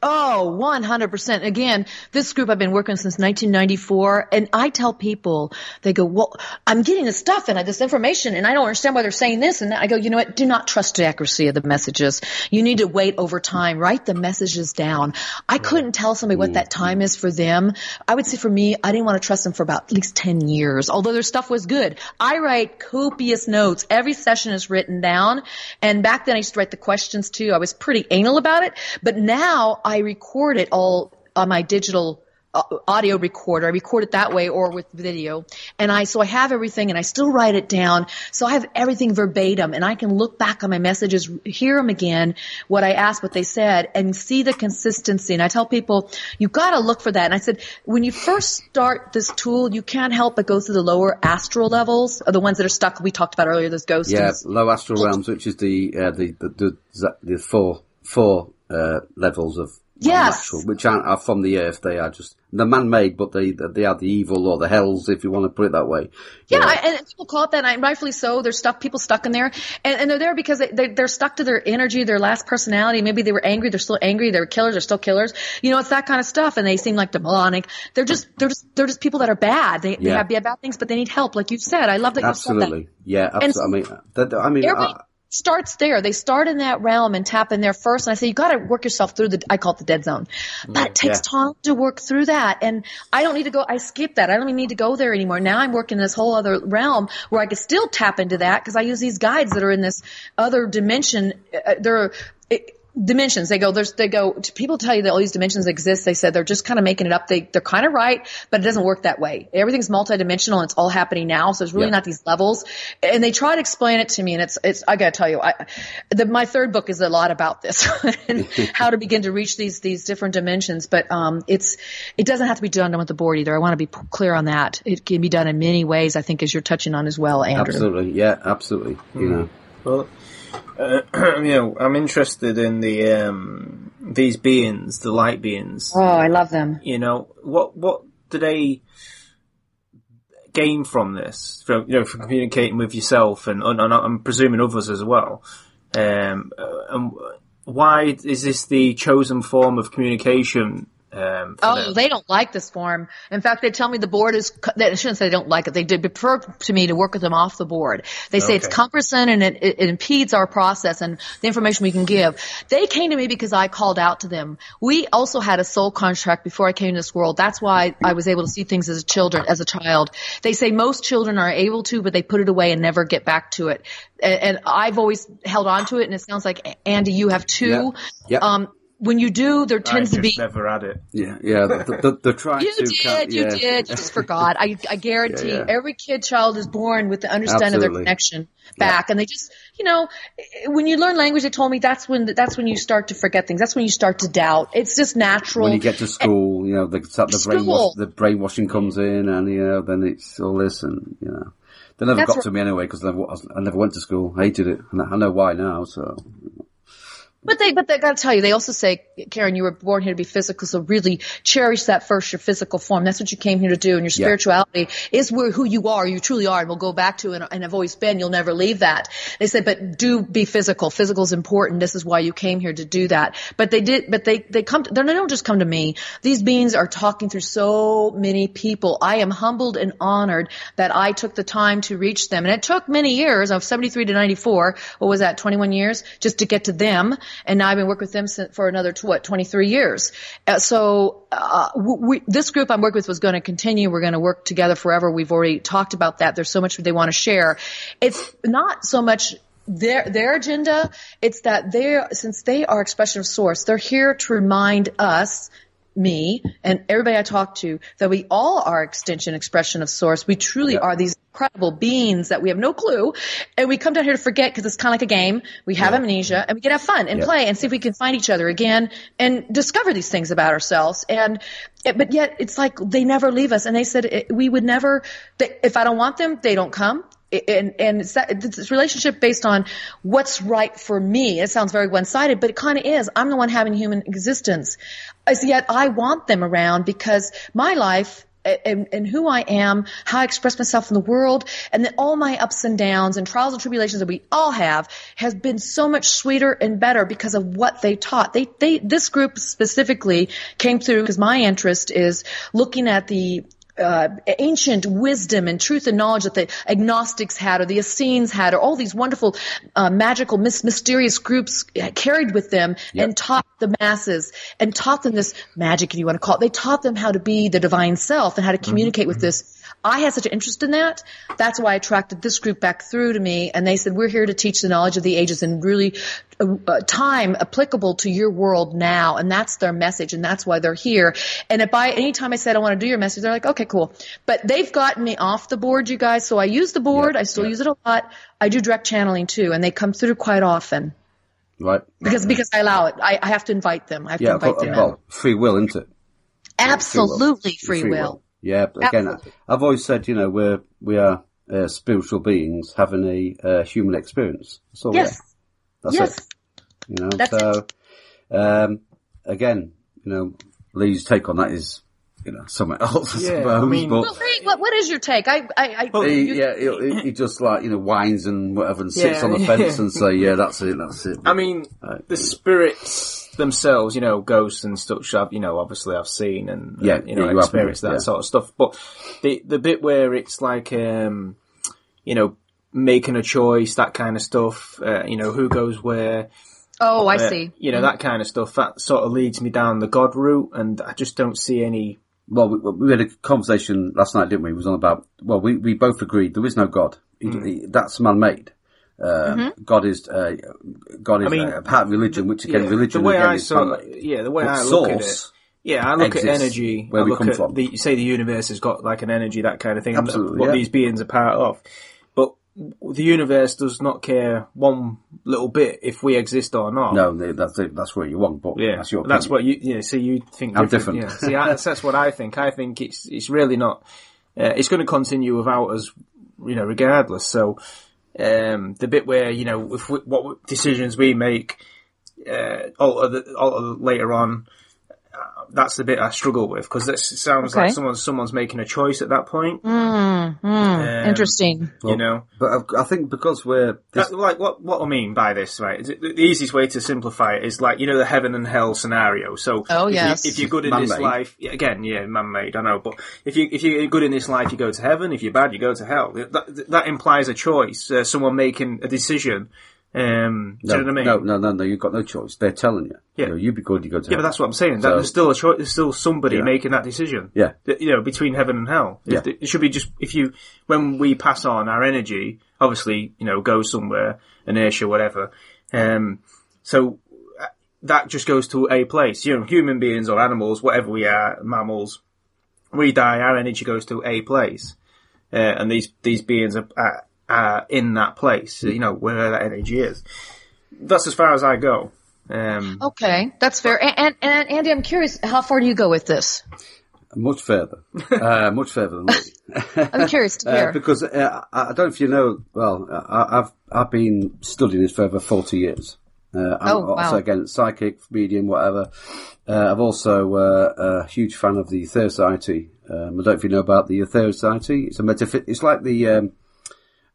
Oh, 100%. Again, this group I've been working since 1994 and I tell people, they go, well, I'm getting this stuff and this information and I don't understand why they're saying this. And I go, you know what? Do not trust the accuracy of the messages. You need to wait over time. Write the messages down. I couldn't tell somebody what that time is for them. I would say for me, I didn't want to trust them for about at least 10 years, although their stuff was good. I write copious notes. Every session is written down. And back then I used to write the questions too. I was pretty anal about it, but now I I record it all on my digital uh, audio recorder. I record it that way or with video. And I, so I have everything and I still write it down. So I have everything verbatim and I can look back on my messages, hear them again, what I asked, what they said and see the consistency. And I tell people, you gotta look for that. And I said, when you first start this tool, you can't help but go through the lower astral levels, the ones that are stuck, we talked about earlier, those ghosts. Yeah, low astral realms, which is the, uh, the, the, the, the four, four, uh, levels of Yes. Natural, which aren't are from the earth. They are just they're man-made, but they they are the evil or the hells, if you want to put it that way. Yeah, yeah. and people call it that, and rightfully so. There's stuck people stuck in there, and, and they're there because they, they're stuck to their energy, their last personality. Maybe they were angry, they're still angry. They were killers, they're still killers. You know, it's that kind of stuff, and they seem like demonic. They're just they're just they're just people that are bad. They, yeah. they have bad things, but they need help, like you said. I love that absolutely. you said that. Yeah, absolutely. And, I mean, that, I mean. I, starts there. They start in that realm and tap in there first. And I say, you got to work yourself through the, I call it the dead zone, but it takes yeah. time to work through that. And I don't need to go, I skip that. I don't even need to go there anymore. Now I'm working in this whole other realm where I can still tap into that because I use these guides that are in this other dimension. Uh, they're, it, dimensions. They go, there's, they go, people tell you that all these dimensions exist. They said they're just kind of making it up. They, they're kind of right, but it doesn't work that way. Everything's multidimensional and it's all happening now. So it's really yeah. not these levels. And they try to explain it to me and it's, it's, I gotta tell you, I, the, my third book is a lot about this [LAUGHS] and [LAUGHS] how to begin to reach these, these different dimensions. But, um, it's, it doesn't have to be done with the board either. I want to be clear on that. It can be done in many ways, I think, as you're touching on as well, Andrew. Absolutely. Yeah, absolutely. Mm-hmm. You know. Well, uh, [CLEARS THROAT] you know, I'm interested in the um, these beings, the light beings. Oh, I love them. You know, what what do they gain from this? From you know, from communicating with yourself and, and, and I'm presuming others as well. Um, uh, and why is this the chosen form of communication um, oh, them. they don't like this form. In fact, they tell me the board is. They shouldn't say they don't like it. They did prefer to me to work with them off the board. They say okay. it's cumbersome and it, it, it, impedes our process and the information we can give. They came to me because I called out to them. We also had a soul contract before I came to this world. That's why I was able to see things as a children, as a child. They say most children are able to, but they put it away and never get back to it. And, and I've always held on to it. And it sounds like Andy, you have too. Yeah. Yep. Um, when you do, there tends to be never had it. Yeah, yeah. The, the, the trying [LAUGHS] you to did, you yeah. did. You just forgot. I, I guarantee yeah, yeah. every kid child is born with the understanding Absolutely. of their connection back, and they just, you know, when you learn language, they told me that's when that's when you start to forget things. That's when you start to doubt. It's just natural. When you get to school, and, you know, the the brainwash, the brainwashing comes in, and you know, then it's all this, and you know. They never That's got right. to me anyway because I, never- I never went to school. I hated it, and I know why now. So But they, but they got to tell you, they also say, Karen, you were born here to be physical, so really cherish that first, your physical form. That's what you came here to do, and your Yeah. spirituality is where who you are, you truly are, and we'll go back to, and, and have always been. You'll never leave that. They said, but do be physical. Physical is important. This is why you came here to do that. But they did, but they they come, to, they don't just come to me. These beings are talking through so many people. I am humbled and honored that I took the time to reach them, and it took many years. Of 73 to 94, what was that? 21 years just to get to them and now I've been working with them for another what 23 years. Uh, so uh, we, this group I'm working with was going to continue. We're going to work together forever. We've already talked about that. There's so much they want to share. It's not so much their their agenda. It's that they since they are expression of source, they're here to remind us me and everybody I talk to that we all are extension expression of source. We truly are these incredible beings that we have no clue. And we come down here to forget because it's kind of like a game. We have amnesia and we can have fun and Yeah. play and see if we can find each other again and discover these things about ourselves. And, eh, but yet it's like they never leave us. And they said it, we would never, they, if I don't want them, they don't come and and it's that it's this relationship based on what's right for me. It sounds very one sided, but it kind of is. I'm the one having human existence, as yet I want them around because my life. And, and who I am, how I express myself in the world, and then all my ups and downs and trials and tribulations that we all have has been so much sweeter and better because of what they taught. They, they, this group specifically came through because my interest is looking at the uh, ancient wisdom and truth and knowledge that the Gnostics had or the Essenes had or all these wonderful uh, magical mys- mysterious groups carried with them and taught the masses and taught them this magic if you want to call it they taught them how to be the divine self and how to communicate with this I had such an interest in that. That's why I attracted this group back through to me. And they said, we're here to teach the knowledge of the ages and really uh, uh, time applicable to your world now. And that's their message. And that's why they're here. And if I, anytime I said, I want to do your message, they're like, okay, cool. But they've gotten me off the board, you guys. So I use the board. I still use it a lot. I do direct channeling too. And they come through quite often right, because, because I allow it. I, I have to invite them. I have to yeah, invite well, them. well, free will, isn't it? Absolutely free, Free will. Yeah, but again, Absolutely. I've always said, you know, we're we are uh, spiritual beings having a uh, human experience. Yes. That's yes. it. You know, That's so um, again, you know, Lee's take on that is, you know, something [LAUGHS] else, I Yeah, I mean- but Well, Lee, what, what is your take? I, I, I he, you- yeah, he, he just like you know whines and whatever and sits Yeah, on the yeah. fence and [LAUGHS] say, yeah, that's it, that's it. I mean, the spirits themselves, you know, ghosts and stuff. I've, you know, obviously I've seen and uh, Yeah, you know, yeah, you experienced that yeah. sort of stuff. But the the bit where it's like, um, you know, making a choice, that kind of stuff. Uh, you know, who goes where. oh, I uh, see. You know, that kind of stuff. That sort of leads me down the God route, and I just don't see any. Well, we, we had a conversation last night, didn't we? It was on about, well, we, we both agreed there is no God. He, Hmm. he, that's man-made. Uh, God is, uh, God is I mean, a part of religion, which again, Yeah, religion the way again I is saw, man-made. yeah, the way But I look at it. Yeah, I look at energy. where I we look come at from. the you say the universe has got like an energy, that kind of thing. and Absolutely, what yeah. these beings are part of. The universe does not care one little bit if we exist or not. No, that's it, that's what you want, but Yeah, that's your that's what you. Yeah, So you think I'm different. different. Yeah, see, I, that's what I think. I think it's it's really not. Uh, it's going to continue without us, you know, regardless. So, um, the bit where you know, if we, what decisions we make, uh, alter, the, alter later on, that's the bit I struggle with because it sounds Okay. like someone's someone's making a choice at that point. Mm, mm, Um, interesting. you know, But I, I think because we're, this, that, like what what I mean by this, right? is it- The easiest way to simplify it is like you know the heaven and hell scenario. So Oh, if, yes. you, if you're good in this Man-made. life, again, yeah, man-made, I know. But if you if you're good in this life, you go to heaven. If you're bad, you go to hell. That that implies a choice, uh, someone making a decision. Um, do no, you know what I mean? no, no, no, no, you've got no choice. They're telling you. Yeah. You know, you be good, you go to Yeah, but that's what I'm saying. That there's still a choice. There's still somebody Yeah. making that decision. Yeah. That, You know, between heaven and hell. Yeah. It should be just if you when we pass on our energy, obviously, you know, goes somewhere, inertia, whatever. Um, so uh, that just goes to a place. You know, human beings or animals, whatever we are, mammals, we die, our energy goes to a place, uh, and these these beings are, are, are in that place. You know, where that energy is. That's as far as I go. Um, Okay, that's fair. And, and, and Andy, I'm curious, how far do you go with this? Much further, [LAUGHS] uh, much further than me. I'm curious to [LAUGHS] Uh, hear. because uh, I I don't know if you know. Well, I, I've I've been studying this for over forty years. Uh, I'm Oh, wow. also again psychic, medium, whatever. Uh, I'm also uh, a huge fan of the Theosophy. Um, I don't know if you know about the Theosophy. It's a metaphy- It's like the um,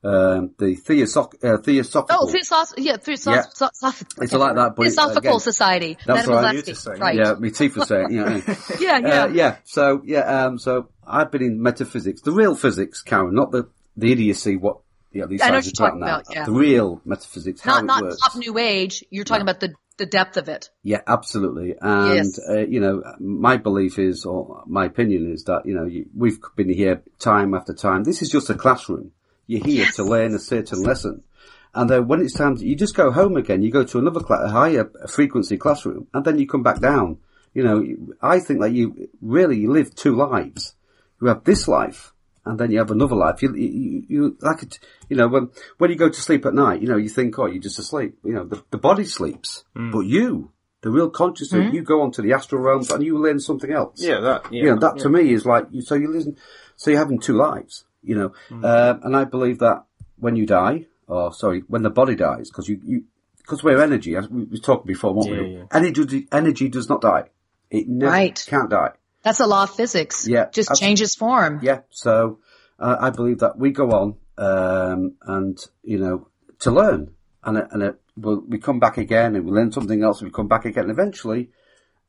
um, the Theosoc- uh, Theosophical. Oh, Theosoph- yeah, Theosoph- It's like that, but Theosophical again- Society. That's That was right. last You just say, Right. Yeah, my teeth were saying. You [LAUGHS] know, yeah, yeah. Uh, yeah. So yeah. Um, so I've been in metaphysics, the real physics, Karen, not the the idiocy. What know, these I know guys what are you're talking about, yeah. The real metaphysics, how Not not works. top new age. You're talking about the the depth of it. Yeah, absolutely. And, Yes. uh, you know, my belief is, or my opinion is that, you know, you, we've been here time after time. This is just a classroom. You're here to learn a certain lesson. And then when it's time, to, you just go home again. You go to another cla- a higher frequency classroom and then you come back down. You know, I think that you really live two lives. You have this life and then you have another life. You, you, you like it, you know, when, when you go to sleep at night, you know, you think, oh, you're just asleep. You know, the, the body sleeps, mm. but you, the real consciousness, hmm? you go onto the astral realms and you learn something else. Yeah, that. Yeah, You know, that to me is like, so you listen, so you're having two lives, you know, um, and I believe that when you die, or sorry, when the body dies, because you, you, because we're energy, as we, we talked before, weren't Yeah, we? yeah. Energy, energy does not die. It never Right. can't die. That's a law of physics. Yeah, Just abs- changes form. Yeah, so uh, I believe that we go on um, and you know to learn, and it- and it, we'll, we come back again and we learn something else, and we come back again. And eventually,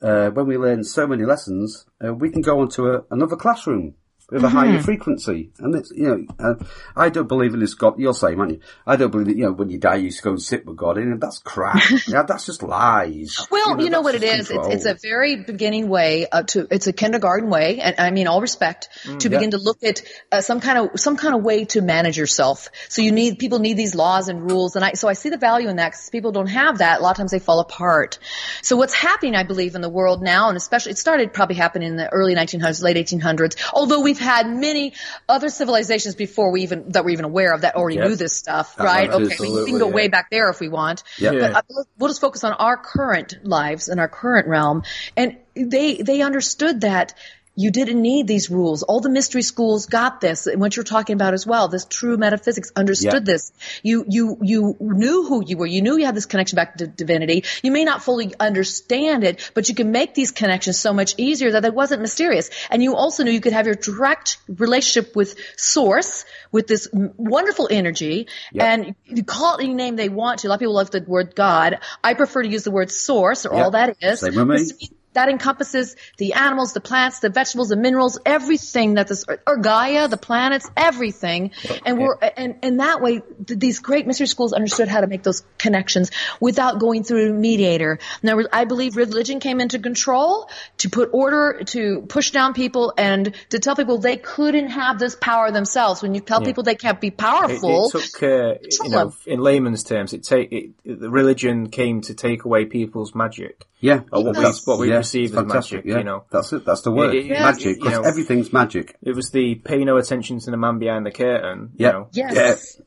uh, when we learn so many lessons, uh, we can go on to a, another classroom with a higher frequency. And it's you know, uh, I don't believe in this God. You're saying, aren't you? I don't believe that you know when you die you just go and sit with God, in and that's crap. [LAUGHS] yeah, that's just lies. Well, you know, what it is. It's, it's a very beginning way uh, to. It's a kindergarten way, and I mean all respect to begin to look at uh, some kind of some kind of way to manage yourself. So you need people need these laws and rules, and I so I see the value in that because people don't have that. A lot of times they fall apart. So what's happening, I believe, in the world now, and especially it started probably happening in the early 1900s, late 1800s. Although we've had many other civilizations before we even that we're even aware of that already Yes. knew this stuff, right? Okay, we can go yeah. way back there if we want. Yeah. But uh, we'll just focus on our current lives and our current realm. And they they understood that you didn't need these rules. All the mystery schools got this, and what you're talking about as well. This true metaphysics understood Yeah. this. You you you knew who you were. You knew you had this connection back to divinity. You may not fully understand it, but you can make these connections so much easier that it wasn't mysterious. And you also knew you could have your direct relationship with Source, with this wonderful energy, and you call it any name they want to. A lot of people love the word God. I prefer to use the word Source, or Yeah. all that is. Same with me. That encompasses the animals, the plants, the vegetables, the minerals, everything that this, or Gaia, the planets, everything. And we're, and, and that way, th- these great mystery schools understood how to make those connections without going through a mediator. Now, I believe religion came into control to put order, to push down people and to tell people they couldn't have this power themselves. When you tell people they can't be powerful, it took, uh, you know, in layman's terms, it take it, the religion came to take away people's magic. Yeah, Or what we- That's- what we yeah, perceive as magic, Yeah. you know. that's it. That's the word, it- magic. you Because know. everything's magic. It was the pay no attention to the man behind the curtain. Yeah. You know. yes.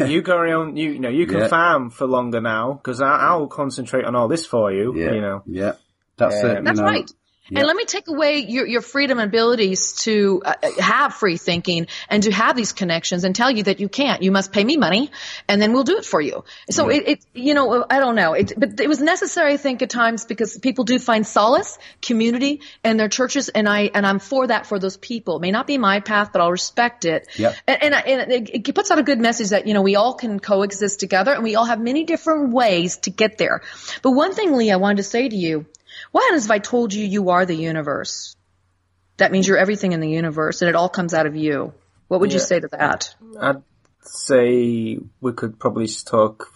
Yeah. you carry on. You, you know you can Yeah. farm for longer now because I'll concentrate on all this for you. Yeah, You know. yeah, that's Um, it. you That's know. right. And let me take away your, your freedom and abilities to uh, have free thinking and to have these connections and tell you that you can't. You must pay me money and then we'll do it for you. So it, it, you know, I don't know. It, but it was necessary, I think, at times because people do find solace, community and their churches. And I, and I'm for that for those people. It may not be my path, but I'll respect it. Yep. And, and, I- and it, it puts out a good message that, you know, we all can coexist together and we all have many different ways to get there. But one thing, Lee, I wanted to say to you, what happens if I told you you are the universe? That means you're everything in the universe and it all comes out of you. What would you say to that? I'd say we could probably talk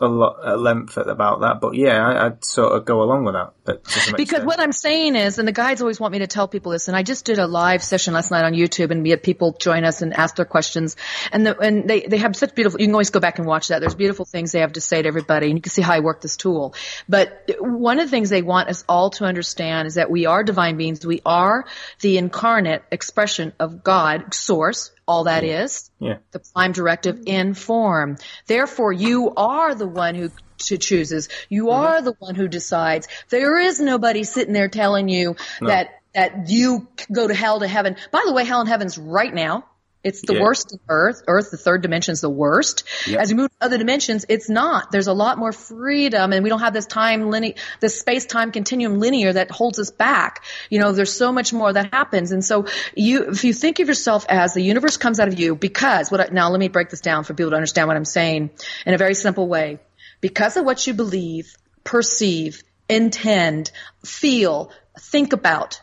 a lot at length about that, but yeah, I, I'd sort of go along with that. But Because extent. what I'm saying is, and the guides always want me to tell people this, and I just did a live session last night on YouTube, and we had people join us and ask their questions, and the, and they they have such beautiful. You can always go back and watch that. There's beautiful things they have to say to everybody, and you can see how I work this tool. But one of the things they want us all to understand is that we are divine beings. We are the incarnate expression of God, Source. All that is yeah. the prime directive in form. Therefore, you are the one who to chooses. You mm-hmm. are the one who decides. There is nobody sitting there telling you that that you go to hell to heaven. By the way, hell and heaven's right now. It's the Yeah. worst earth. Earth, the third dimension is the worst. As we move to other dimensions, it's not. There's a lot more freedom and we don't have this time linear, this space time continuum linear that holds us back. You know, there's so much more that happens. And so you, if you think of yourself as the universe comes out of you because what, I- now let me break this down for people to understand what I'm saying in a very simple way. Because of what you believe, perceive, intend, feel, think about,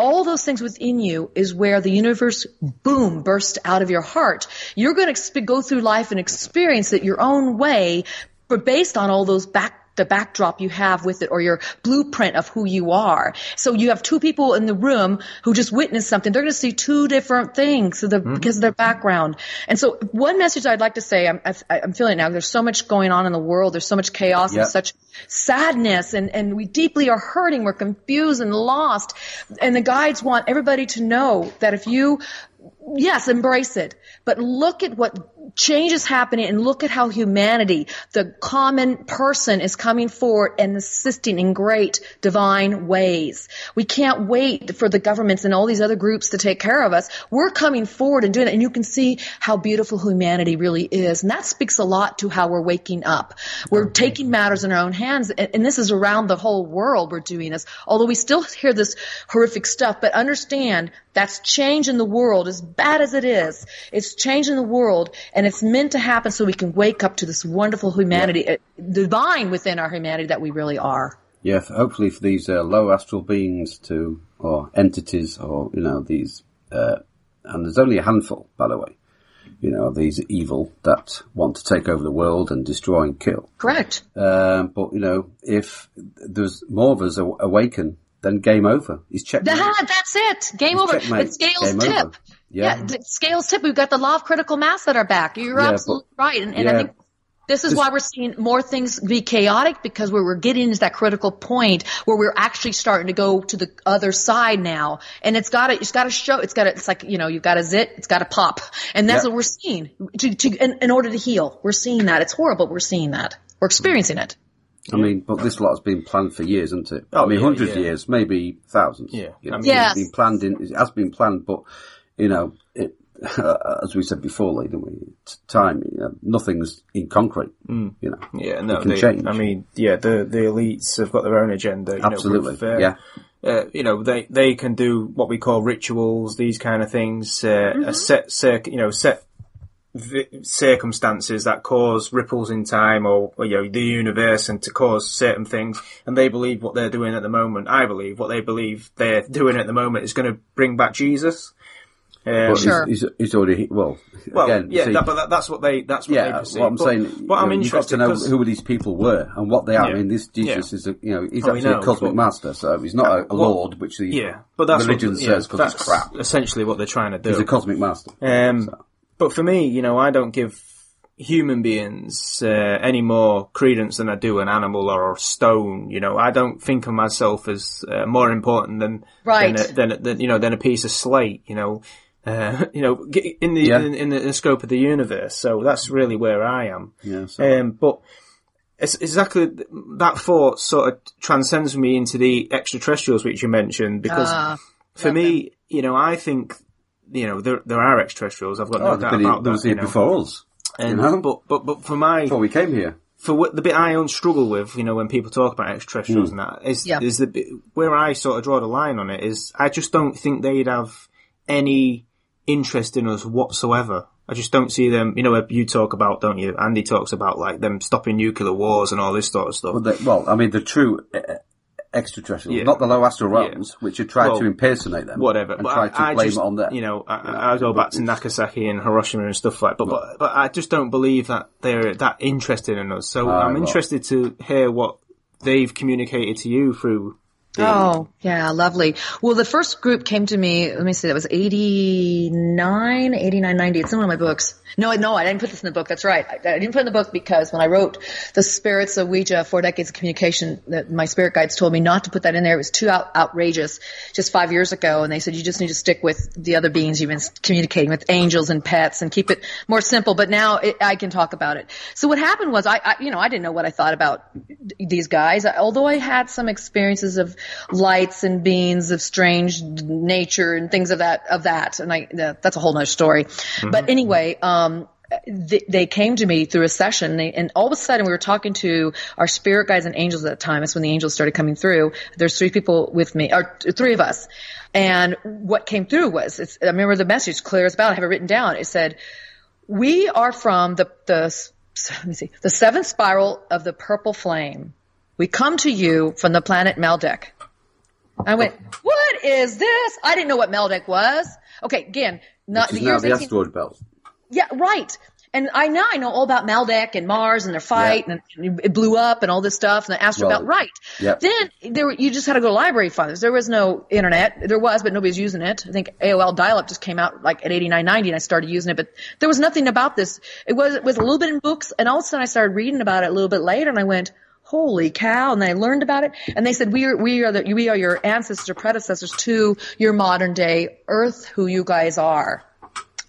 all those things within you is where the universe boom bursts out of your heart. You're going to go through life and experience it your own way, but based on all those back the backdrop you have with it or your blueprint of who you are. So you have two people in the room who just witnessed something. They're going to see two different things so the, mm-hmm. because of their background. And so one message I'd like to say, I'm, I'm feeling it now, there's so much going on in the world. There's so much chaos Yeah. and such sadness and, and we deeply are hurting. We're confused and lost. And the guides want everybody to know that if you yes, embrace it. But look at what change is happening and look at how humanity, the common person is coming forward and assisting in great divine ways. We can't wait for the governments and all these other groups to take care of us. We're coming forward and doing it and you can see how beautiful humanity really is. And that speaks a lot to how we're waking up. We're taking matters in our own hands and, and this is around the whole world we're doing this. Although we still hear this horrific stuff, but understand that's change in the world, as bad as it is. It's change in the world, and it's meant to happen so we can wake up to this wonderful humanity, uh, divine within our humanity that we really are. Yeah, hopefully for these uh, low astral beings to, or entities, or, you know, these, uh, and there's only a handful, by the way, you know, these evil that want to take over the world and destroy and kill. Correct. Um, but, you know, if there's more of us awaken, then game over. He's checked. That, that's it. Game over. checkmate. It's Scales Game tip. over. Yeah. d- Scales tip. We've got the law of critical mass at our back. You're Yeah, but- absolutely right. And, and I think this is why we're seeing more things be chaotic because we're, we're getting to that critical point where we're actually starting to go to the other side now. And it's gotta, it's gotta show, it's gotta, it's like, you know, you've got to zit, it's gotta pop. And that's Yeah. what we're seeing to, to, in, in order to heal. We're seeing that. It's horrible. but We're seeing that. We're experiencing it. I mean, but this lot's been planned for years, isn't it? Oh, I mean, yeah, hundreds yeah. of years, maybe thousands. Yeah. You know, I mean- Yes. It's been planned in, it has been planned, but, you know, it, [LAUGHS] as we said before, Lee, didn't we? Time, you know, nothing's in concrete, you know. Yeah, no, they, change. I mean, yeah, the the elites have got their own agenda. You Absolutely, Know, with, uh, yeah. Uh, you know, they they can do what we call rituals, these kind of things, uh, Mm-hmm. a set, circ, you know, set vi- circumstances that cause ripples in time or, or, you know the universe and to cause certain things and they believe what they're doing at the moment I believe what they believe they're doing at the moment is going to bring back Jesus um, Sure. he's, he's, he's already, well, well again, yeah see, that, but that, that's what they that's what they yeah, perceive what I'm but, saying, but I'm you know, you've got to know who these people were and what they are. Yeah. I mean, this Jesus Yeah. is a, you know, he's Oh, we actually know, a cosmic but- master, so he's not a, a well, lord, which the yeah but that's religion what, yeah, says because it's that's crap. essentially what they're trying to do He's a cosmic master. Um, So. But for me, you know, I don't give human beings uh, any more credence than I do an animal or a stone. You know, I don't think of myself as uh, more important than Right. than, a, than, a- than you know than a piece of slate. You know, uh, [LAUGHS] you know, in the Yeah. in, in, the, in the scope of the universe. So that's really where I am. Yeah, so- Um, but it's exactly that thought sort of transcends me into the extraterrestrials which you mentioned because Ah, for me, you know, I think you know there there are extraterrestrials. I've got no Oh, doubt about they that. was here you know. before us. And, you know? but but but for my Before we came here. for what the bit I own struggle with, you know, when people talk about extraterrestrials Hmm. and that is Yeah. is the bit where I sort of draw the line on it is I just don't think they'd have any interest in us whatsoever. I just don't see them. You know, you talk about, don't you? Andy talks about like them stopping nuclear wars and all this sort of stuff. Well, they, well I mean, the true uh, extraterrestrials, Yeah. not the low astral realms, which have tried Well, to impersonate them. whatever. And but tried to I, I blame just, it on them. You know, I, I go back to Nagasaki and Hiroshima and stuff like. But but, but I just don't believe that they're that interested in us. So Ah, I'm interested to hear what they've communicated to you through. Oh, yeah, lovely. Well, the first group came to me, let me see, that was 89, 89, 90. It's in one of my books. No, no, I didn't put this in the book. That's right. I, I didn't put it in the book because when I wrote The Spirits of Ouija, Four Decades of Communication, that my spirit guides told me not to put that in there. It was too out, outrageous just five years ago. And they said, you just need to stick with the other beings you've been communicating with, angels and pets and keep it more simple. But now it, I can talk about it. So what happened was I, I, you know, I didn't know what I thought about these guys, although I had some experiences of lights and beings of strange nature and things of that of that. And I that's a whole nother story. But anyway, um, they, came to me through a session and, all of a sudden we were talking to our spirit guides and angels at the time. That's when the angels started coming through. There's three people with me, or three of us. And what came through was, it's, I remember the message clear as bell. I have it written down. It said, we are from the, the, let me see, the seventh spiral of the purple flame. We come to you from the planet Maldek. I went, oh. what is this? I didn't know what Maldek was. Okay, again, not Which the now years the 18 asteroid belt. yeah, right. And I now I know all about Maldek and Mars and their fight and it blew up and all this stuff and the astrobelt. Well, right. yep. Then there were, you just had to go to library funds. There was no internet. There was, but nobody was using it. I think AOL dial-up just came out like at 8990 and I started using it, but there was nothing about this. It was, it was a little bit in books and all of a sudden I started reading about it a little bit later and I went, holy cow. And I learned about it and they said, we are, we are the, we are your ancestor predecessors to your modern day earth, who you guys are.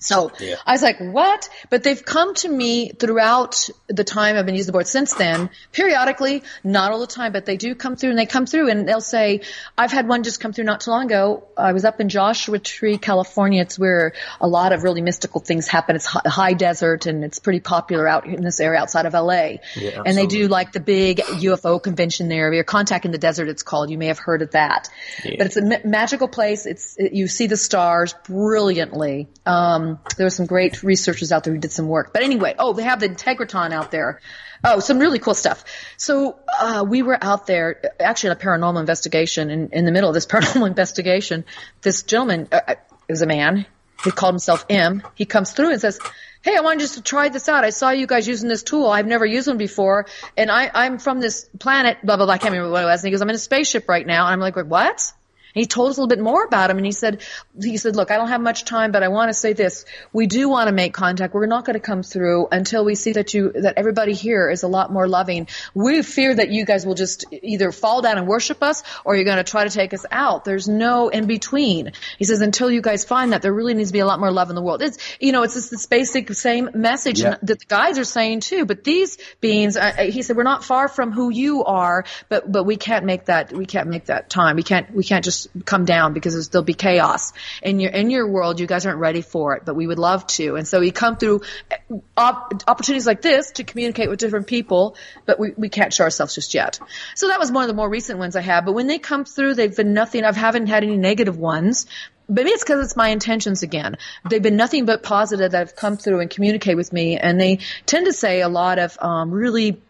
So I was like, what? But they've come to me throughout the time I've been using the board since then, periodically, not all the time, but they do come through and they come through and they'll say, I've had one just come through not too long ago. I was up in Joshua Tree, California. It's where a lot of really mystical things happen. It's hi- high desert and it's pretty popular out in this area outside of LA. and they do like the big UFO convention there. Or Contact in the Desert, it's called. You may have heard of that. But it's a magical place. It's, it, you see the stars brilliantly. Um, there were some great researchers out there who did some work. But anyway, oh, they have the Integratron out there. Oh, some really cool stuff. So, uh, we were out there, actually in a paranormal investigation, and in the middle of this [LAUGHS] paranormal investigation, this gentleman, uh, uh, was a man, he called himself M, he comes through and says, Hey, I wanted just to try this out. I saw you guys using this tool. I've never used one before. And I, I'm from this planet, blah, blah, blah. I can't remember what it was. And he goes, I'm in a spaceship right now. And I'm like, what? He told us a little bit more about him, and he said, he said, look, I don't have much time, but I want to say this: we do want to make contact. We're not going to come through until we see that you, that everybody here is a lot more loving. We fear that you guys will just either fall down and worship us, or you're going to try to take us out. There's no in between. He says, until you guys find that, there really needs to be a lot more love in the world. It's, you know, it's just this basic same message Yeah. that the guys are saying too. But these beings, uh, he said, we're not far from who you are, but but we can't make that we can't make that time. We can't we can't just come down because there'll be chaos in your in your world. You guys aren't ready for it, but we would love to. And so we come through uh, op- opportunities like this to communicate with different people, but we we can't show ourselves just yet. So that was one of the more recent ones I had. But when they come through, they've been nothing. I haven't had any negative ones. Maybe it's because it's my intentions again. They've been nothing but positive that have come through and communicate with me, and they tend to say a lot of um, really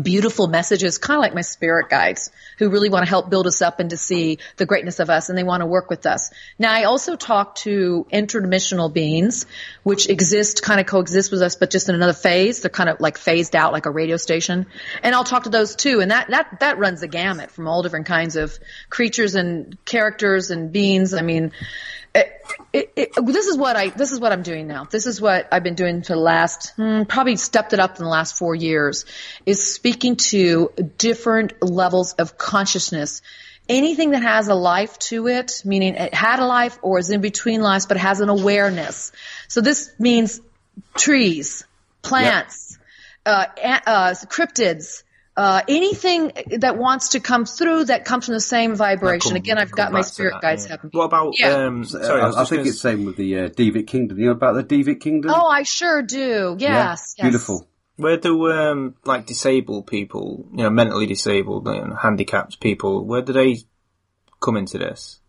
beautiful messages, kind of like my spirit guides who really want to help build us up and to see the greatness of us and they want to work with us. Now I also talk to interdimensional beings which exist, kind of coexist with us, but just in another phase. They're kind of like phased out like a radio station. And I'll talk to those too. And that, that, that runs the gamut from all different kinds of creatures and characters and beings. I mean, it, it, it, this is what I this is what I'm doing now. This is what I've been doing for the last hmm, probably stepped it up in the last four years. Is speaking to different levels of consciousness. Anything that has a life to it, meaning it had a life or is in between lives, but has an awareness. So this means trees, plants, uh, uh, cryptids, uh, anything that wants to come through that comes from the same vibration. Come- Again, I've got my spirit that, guides yeah. helping. What about? Yeah. Um, sorry, I, I, I think gonna it's same with the uh, Devic Kingdom. You know about the Devic Kingdom? Oh, I sure do. Yes. yes. Beautiful. Where do um like disabled people, you know, mentally disabled and handicapped people, where do they come into this?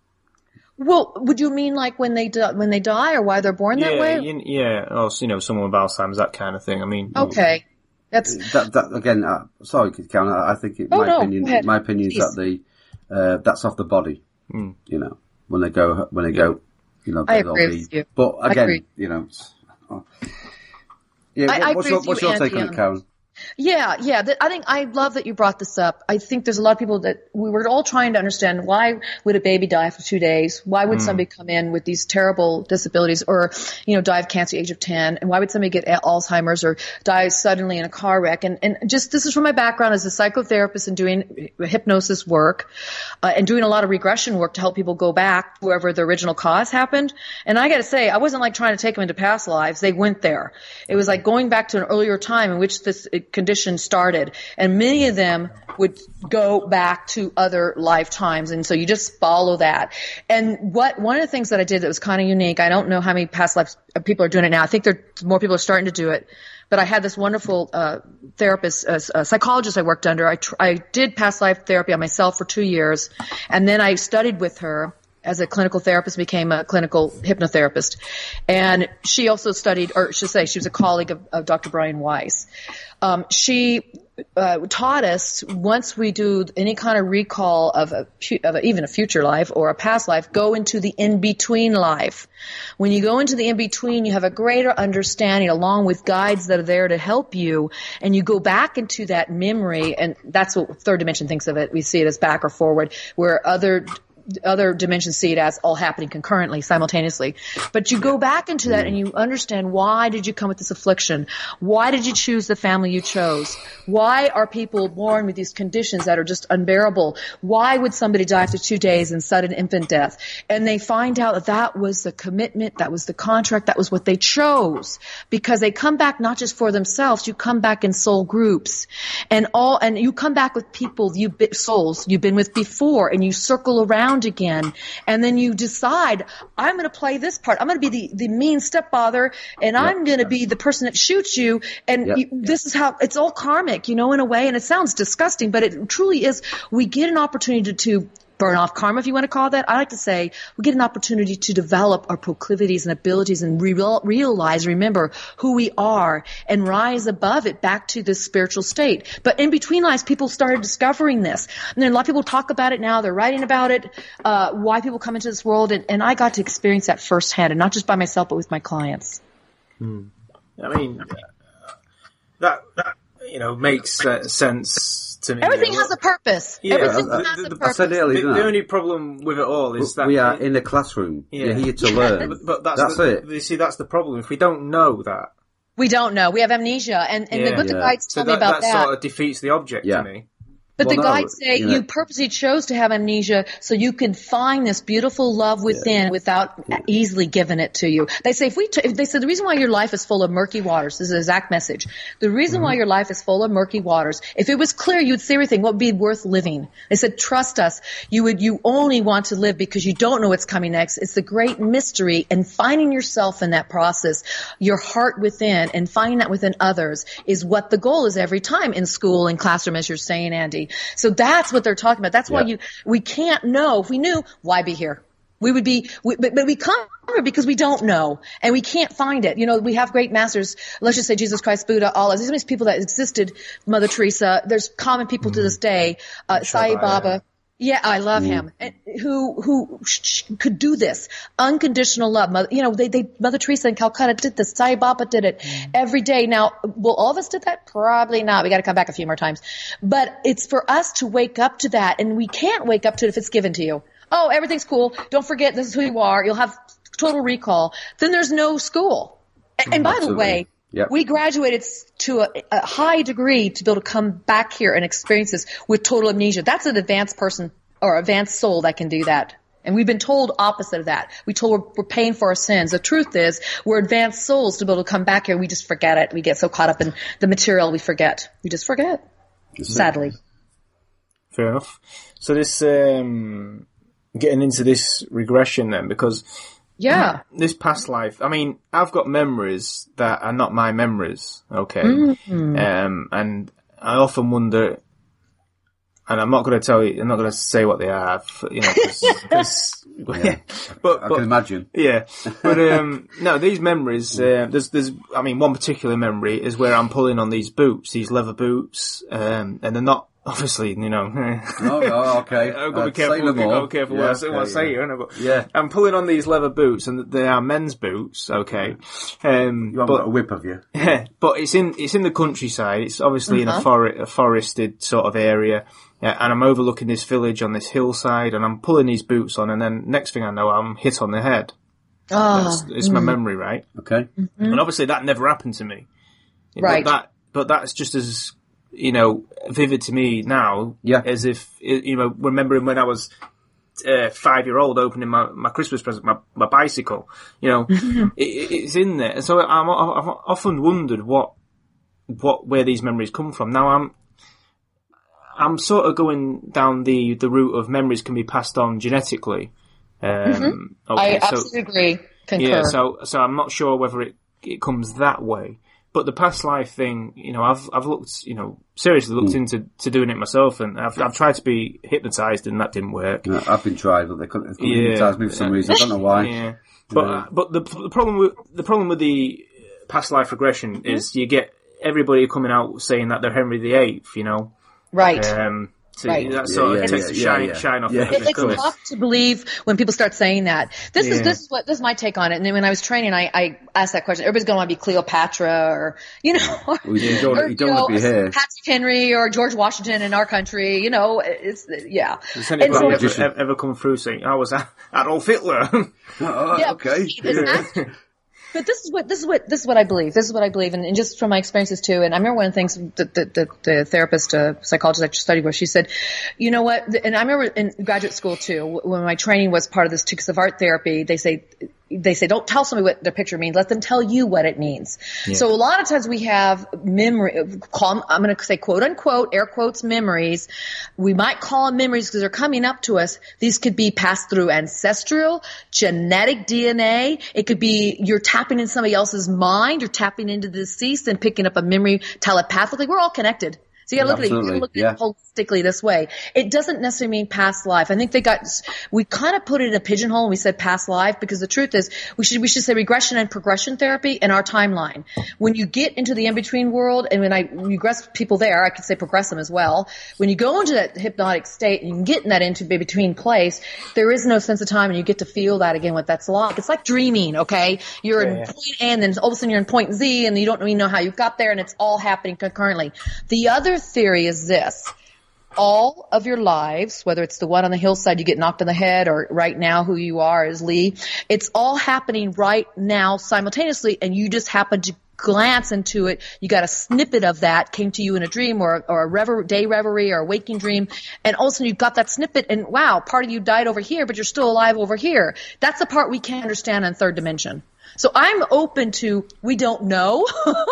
Well, would you mean like when they di- when they die or why they're born that way? you- yeah, or you know, someone with Alzheimer's, that kind of thing. I mean, Okay. That's That, that again. Uh, sorry, Karen. I, I think, it, Oh, my no, opinion, my opinion is that the uh, that's off the body. Mm. You know, when they go, when they go, you know, I agree be- with you. But again, agree. you know. oh. Yeah, I- what- I what's your, what's you, your take Andy, on it, on- Karen? Yeah, yeah. I think I love that you brought this up. I think there's a lot of people that we were all trying to understand why would a baby die for two days? Why would somebody come in with these terrible disabilities or, you know, die of cancer at the age of 10? And why would somebody get Alzheimer's or die suddenly in a car wreck? And, and just this is from my background as a psychotherapist and doing hypnosis work uh, and doing a lot of regression work to help people go back to wherever the original cause happened. And I got to say, I wasn't like trying to take them into past lives. They went there. It was like going back to an earlier time in which this condition started, and many of them would go back to other lifetimes, and so you just follow that. And what one of the things that I did that was kind of unique. I don't know how many past lives uh, people are doing it now. I think there more people are starting to do it. But I had this wonderful uh, therapist, uh, uh, psychologist I worked under. I, tr- I did past life therapy on myself for two years, and then I studied with her as a clinical therapist, became a clinical hypnotherapist. And she also studied, or should say, she was a colleague of, of Dr. Brian Weiss. Um, she uh, taught us once we do any kind of recall of, a, of a, even a future life or a past life, go into the in between life. When you go into the in between, you have a greater understanding along with guides that are there to help you, and you go back into that memory, and that's what third dimension thinks of it. We see it as back or forward, where other other dimensions see it as all happening concurrently, simultaneously. But you go back into that and you understand why did you come with this affliction? Why did you choose the family you chose? Why are people born with these conditions that are just unbearable? Why would somebody die after two days in sudden infant death? And they find out that that was the commitment, that was the contract, that was what they chose. Because they come back not just for themselves, you come back in soul groups. And all, and you come back with people you, souls you've been with before and you circle around around again. And then you decide, I'm going to play this part. I'm going to be the, the mean stepfather and yep. I'm going to be the person that shoots you. And yep. you, this is how it's all karmic, you know, in a way. And it sounds disgusting, but it truly is. We get an opportunity to, to burn off karma, if you want to call that. I like to say we get an opportunity to develop our proclivities and abilities and re- realize, remember who we are and rise above it back to this spiritual state. But in between lives, people started discovering this. And then a lot of people talk about it now. They're writing about it, uh, why people come into this world. And, and, I got to experience that firsthand and not just by myself, but with my clients. Hmm. I mean, that, that, you know, makes uh, sense to me. Everything has a purpose. Yeah, Everything I, has the, a purpose. I said earlier, the, the, only problem with it all is that we are in a classroom. Yeah. You're here to learn. But, but that's, that's the, it. You see, that's the problem. If we don't know that, we don't know. We have amnesia, and, and yeah. the, what the guides so tell me about that, that sort of defeats the object yeah. to me. But well, the no, guides say you, know, you, purposely chose to have amnesia so you can find this beautiful love within yeah. without yeah. easily giving it to you. They say if we, t- if they said the reason why your life is full of murky waters, this is the exact message. The reason mm-hmm. why your life is full of murky waters, if it was clear, you'd see everything. What would be worth living? They said, trust us. You would, you only want to live because you don't know what's coming next. It's the great mystery and finding yourself in that process, your heart within and finding that within others is what the goal is every time in school and classroom, as you're saying, Andy. So that's what they're talking about. That's why you, we can't know. If we knew, why be here? We would be, we, but, but we come here because we don't know and we can't find it. You know, we have great masters. Let's just say Jesus Christ, Buddha, Allah. These people that existed, Mother Teresa. There's common people mm-hmm. to this day, uh, Sai Baba. Yeah, I love mm. him. And who who sh- could do this? Unconditional love. Mother, you know, they, they Mother Teresa in Calcutta did this. Sai Baba did it mm. every day. Now, will all of us did that? Probably not. We got to come back a few more times. But it's for us to wake up to that, and we can't wake up to it if it's given to you. Oh, everything's cool. Don't forget this is who you are. You'll have total recall. Then there's no school. And, and by Absolutely. the way, Yep. We graduated to a, a, high degree to be able to come back here and experience this with total amnesia. That's an advanced person or advanced soul that can do that. And we've been told opposite of that. We told we're, we're, paying for our sins. The truth is, we're advanced souls to be able to come back here. We just forget it. We get so caught up in the material, we forget. We just forget. Sadly. Fair enough. So this, um, getting into this regression then, because yeah. This past life, I mean, I've got memories that are not my memories, okay? Mm-hmm. Um, and I often wonder, and I'm not going to tell you, I'm not going to say what they are, you know, cause, [LAUGHS] cause yeah. but, I but, can imagine. Yeah. [LAUGHS] But, um, no, these memories, uh, there's, there's, I mean, one particular memory is where I'm pulling on these boots, these leather boots, um, and they're not, obviously, you know. oh, [LAUGHS] oh, okay. I've got to be careful. I've got to be careful yeah, what I say, okay, I say yeah. here. But Yeah. I'm pulling on these leather boots, and they are men's boots. Okay. Um, You haven't but got a whip, have you? Yeah, but it's in it's in the countryside. It's obviously in a, Uh-huh. for, a forested sort of area, yeah, and I'm overlooking this village on this hillside, and I'm pulling these boots on, and then next thing I know, I'm hit on the head. Oh, That's, it's my memory, right? Okay. And obviously that never happened to me. Right. But that, but that's just as you know vivid to me now. Yeah. As if you know, remembering when I was. Uh, five year old opening my, my Christmas present, my, my bicycle, you know, [LAUGHS] it, it's in there. And so I'm, I've often wondered what what where these memories come from. Now I'm I'm sort of going down the the route of memories can be passed on genetically. Um, Mm-hmm. I okay, so- absolutely agree. Concur. yeah, so so I'm not sure whether it it comes that way. But the past life thing, you know, I've I've looked, you know, seriously looked into to doing it myself, and I've I've tried to be hypnotized, and that didn't work. Yeah, I've been tried, but they couldn't, couldn't Yeah. hypnotise me for some reason. I don't know why. Yeah, but Yeah. but the the problem with the problem with the past life regression is you get everybody coming out saying that they're Henry VIII, you know. right. Um, so Right. that sort Yeah, of yeah, takes yeah, the shine shine off It- it's colours. tough to believe when people start saying that. This is this is what this is my take on it. And then when I was training, I, I asked that question. Everybody's going to want to be Cleopatra or you know, or, Well, you don't, [LAUGHS] or, you don't want to be here. Patrick Henry or George Washington in our country. You know, it's yeah. Has anybody so- ever, ever, ever come through saying I was Adolf Hitler? [LAUGHS] Oh, Yeah, okay. exactly. But this is what this is what this is what I believe. This is what I believe, and, and just from my experiences too. And I remember one of the things that the, the, the therapist, uh, psychologist I studied with, she said, "You know what?" And I remember in graduate school too, when my training was part of this Tics of art therapy, they say they say don't tell somebody what the picture means. Let them tell you what it means. So a lot of times we have memory. Call, I'm going to say quote unquote air quotes memories. We might call them memories because they're coming up to us. These could be passed through ancestral, genetic DNA. It could be you're tapping in somebody else's mind. You're tapping into the deceased and picking up a memory telepathically. We're all connected. So you gotta look at it, you gotta look yeah. at it holistically this way. It doesn't necessarily mean past life. I think they got, we kind of put it in a pigeonhole and we said past life because the truth is we should, we should say regression and progression therapy in our timeline. When you get into the in-between world and when I regress people there, I could say progress them as well. When you go into that hypnotic state and you get in that into between place, there is no sense of time and you get to feel that again what that's like. It's like dreaming, okay? You're in point A and then all of a sudden you're in point Z and you don't even know how you got there and it's all happening concurrently. The other theory is this all of your lives, whether it's the one on the hillside you get knocked on the head or right now who you are is Lee, it's all happening right now simultaneously and you just happen to glance into it. You got a snippet of that came to you in a dream or, or a rever- day reverie or a waking dream. And all of a sudden you've got that snippet and wow, part of you died over here, but you're still alive over here. That's the part we can't understand in third dimension. So I'm open to, we don't know,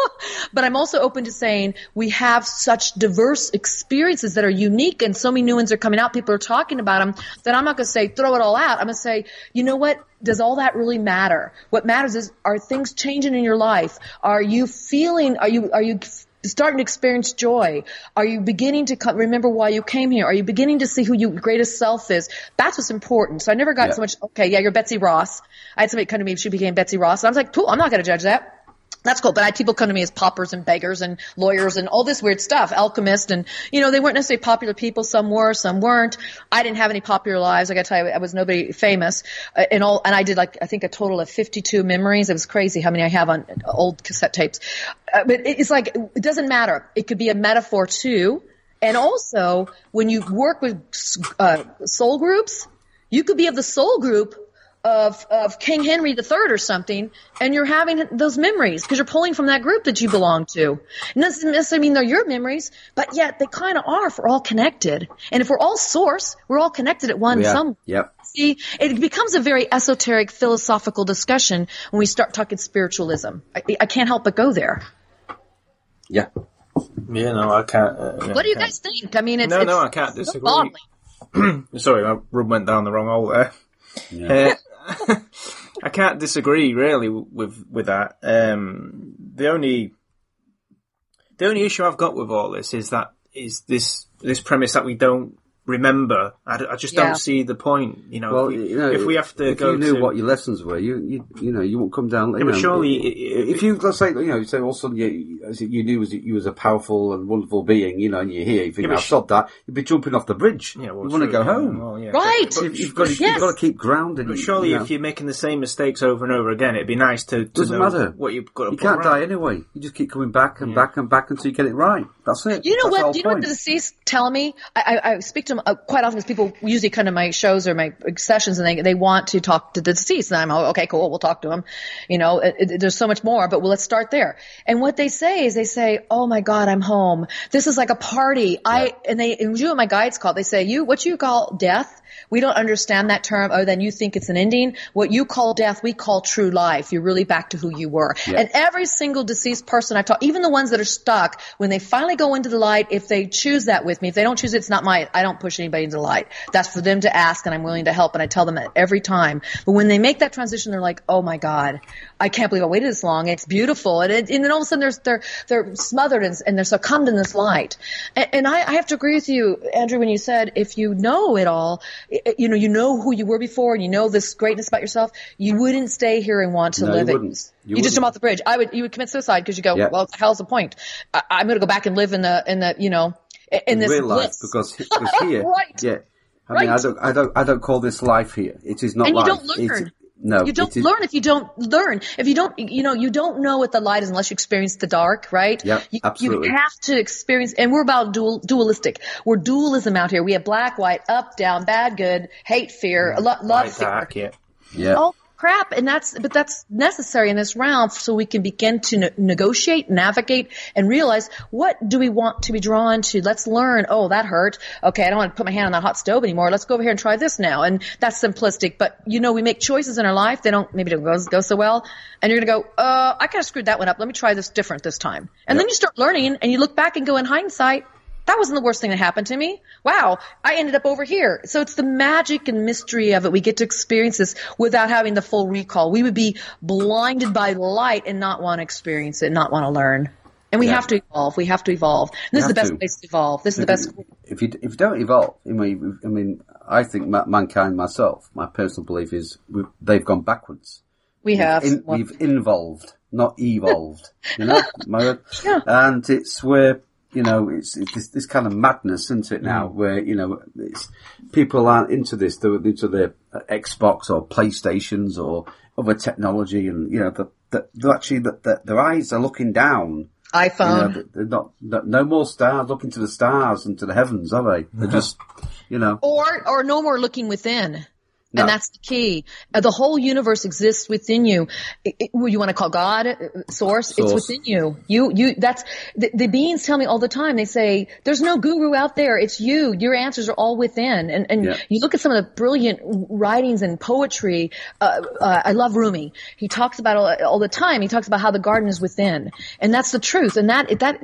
[LAUGHS] but I'm also open to saying we have such diverse experiences that are unique and so many new ones are coming out. People are talking about them that I'm not going to say throw it all out. I'm going to say, you know what? Does all that really matter? What matters is, are things changing in your life? Are you feeling, are you, are you starting to experience joy? Are you beginning to co- remember why you came here? Are you beginning to see who your greatest self is? That's what's important. So I never got Yeah. so much, okay, yeah, you're Betsy Ross. I had somebody come to me, she became Betsy Ross. And I was like, cool, I'm not going to judge that. That's cool. But I people come to me as paupers and beggars and lawyers and all this weird stuff, alchemists. And, you know, they weren't necessarily popular people. Some were, some weren't. I didn't have any popular lives. I got to tell you, I was nobody famous. Uh, and all, and I did like, I think a total of 52 memories. It was crazy how many I have on old cassette tapes. Uh, but it's like, it doesn't matter. It could be a metaphor too. And also, when you work with uh, soul groups, you could be of the soul group of of King Henry III or something, and you're having those memories because you're pulling from that group that you belong to. And doesn't necessarily mean they're your memories, but yet they kind of are if we're all connected. And if we're all source, we're all connected at one Yeah. some. Yep. See, it becomes a very esoteric philosophical discussion when we start talking spiritualism. I, I can't help but go there. Yeah. yeah, no, I can't. Uh, yeah, What do you guys think? I mean, it's No, it's no, I can't disagree. [CLEARS THROAT] Sorry, my rub went down the wrong hole there. Uh, [LAUGHS] I can't disagree really with with that. Um, the only the only issue I've got with all this is that is this this premise that we don't remember. I just Yeah. don't see the point. You know, Well, if, we, you know, if we have to if go you knew to what your lessons were, you you you know you won't come down. You but know, surely i- i- if you let's say you know, say all of a sudden you, as you knew was you was a powerful and wonderful being, you know, and you're here, you think yeah, I've sh- stopped that, you'd be jumping off the bridge. yeah, well, you want to go yeah, home. well, yeah. Right. But- You've, you've got to, Yes. you've got to keep grounded. But you surely, know. if you're making the same mistakes over and over again, it'd be nice to, to doesn't know matter what you've got to You can't right. die anyway. You just keep coming back and back and back until you get it right. That's it. You know That's the what? Do you know what point. the deceased tell me? I, I, I speak to uh, quite often because people usually come to my shows or my sessions and they they want to talk to the deceased, and I'm oh, okay, cool, we'll talk to them. You know, it, it- there's so much more, but well, let's start there. And what they say is they say, "Oh my God, I'm home. This is like a party." I and they and you and my guides call. it, They say, "You what you call death." We don't understand that term Oh, then you think it's an ending. What you call death, we call true life. You're really back to who you were. And every single deceased person I've talked, even the ones that are stuck, when they finally go into the light, if they choose that with me, if they don't choose it, it's not my, I don't push anybody into the light. That's for them to ask and I'm willing to help and I tell them that every time. But when they make that transition, they're like, oh my God, I can't believe I waited this long. It's beautiful. And, it, and then all of a sudden they're, they're, they're smothered and, and they're succumbed in this light. And, and I, I have to agree with you, Andrew, when you said if you know it all, you know, you know who you were before and you know this greatness about yourself, you wouldn't stay here and want to No, you live it. wouldn't. You, You just jump off the bridge. I would, you would commit suicide because you go, Yeah. well, what the hell's the point? I, I'm going to go back and live in the, in the, you know, in, in this real life because, [LAUGHS] because here, Right. yeah. I mean, I don't, I don't, I don't call this life here. It is not And you life. don't It's- learn. No, you don't it is- learn if you don't learn. If you don't, you know, you don't know what the light is unless you experience the dark, right? Yep, you, absolutely. You have to experience, and we're about dual, dualistic. We're dualism out here. We have black, white, up, down, bad, good, hate, fear, mm-hmm. lo- love, Light, fear. dark, yeah. Yeah. all crap and that's but that's necessary in this realm so we can begin to ne- negotiate navigate and realize what do we want to be drawn to? Let's learn oh that hurt. Okay i don't want to put my hand on that hot stove anymore. Let's go over here and try this now. And that's simplistic but you know we make choices in our life. They don't maybe don't go, go so well. And you're gonna go uh i kind of screwed that one up. Let me try this different this time. And then you start learning and you look back and go in hindsight that wasn't the worst thing that happened to me. Wow, I ended up over here. So it's the magic and mystery of it. We get to experience this without having the full recall. We would be blinded by light and not want to experience it, not want to learn. And we Yeah. have to evolve. We have to evolve. This is the best to. place to evolve. This is the best. if you if you don't evolve, I mean, I mean, I think ma- mankind, myself, my personal belief is they've gone backwards. We have. In, we've involved, not evolved. You know, [LAUGHS] my, Yeah. and it's where you know it's, it's this, this kind of madness, isn't it? Mm. Now, where you know it's, people aren't into this; they're into their uh, Xbox or PlayStations or other technology, and you know, the, the, they're actually the, the, their eyes are looking down. You know, iPhone. they're not, no, no more stars looking to the stars and to the heavens, are they? They're just, you know, or or no more looking within. No. And that's the key. Uh, The whole universe exists within you. It, you want to call God, uh, source, it's within you. You, you, that's, the, the beings tell me all the time, they say, there's no guru out there, it's you. Your answers are all within. And, and Yeah. you look at some of the brilliant writings and poetry, uh, uh, I love Rumi. He talks about all, all the time, he talks about how the garden is within. And that's the truth. And that, that,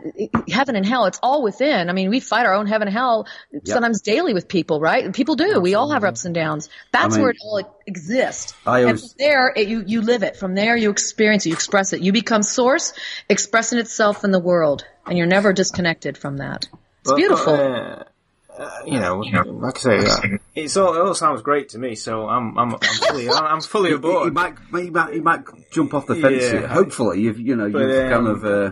heaven and hell, it's all within. I mean, we fight our own heaven and hell sometimes daily with people, right? People do. We all have ups and downs. That's mean- where it all exists. I and from there, it, you, you live it. From there, you experience it. You express it. You become source, expressing itself in the world. And you're never disconnected from that. It's But, beautiful. uh, uh, you know, like I say, uh, it's all, it all sounds great to me. So I'm, I'm, I'm fully, I'm fully [LAUGHS] he, he aboard. might, he might, he might jump off the fence Yeah. here. Hopefully, you've, you know, But, you've kind um, of uh,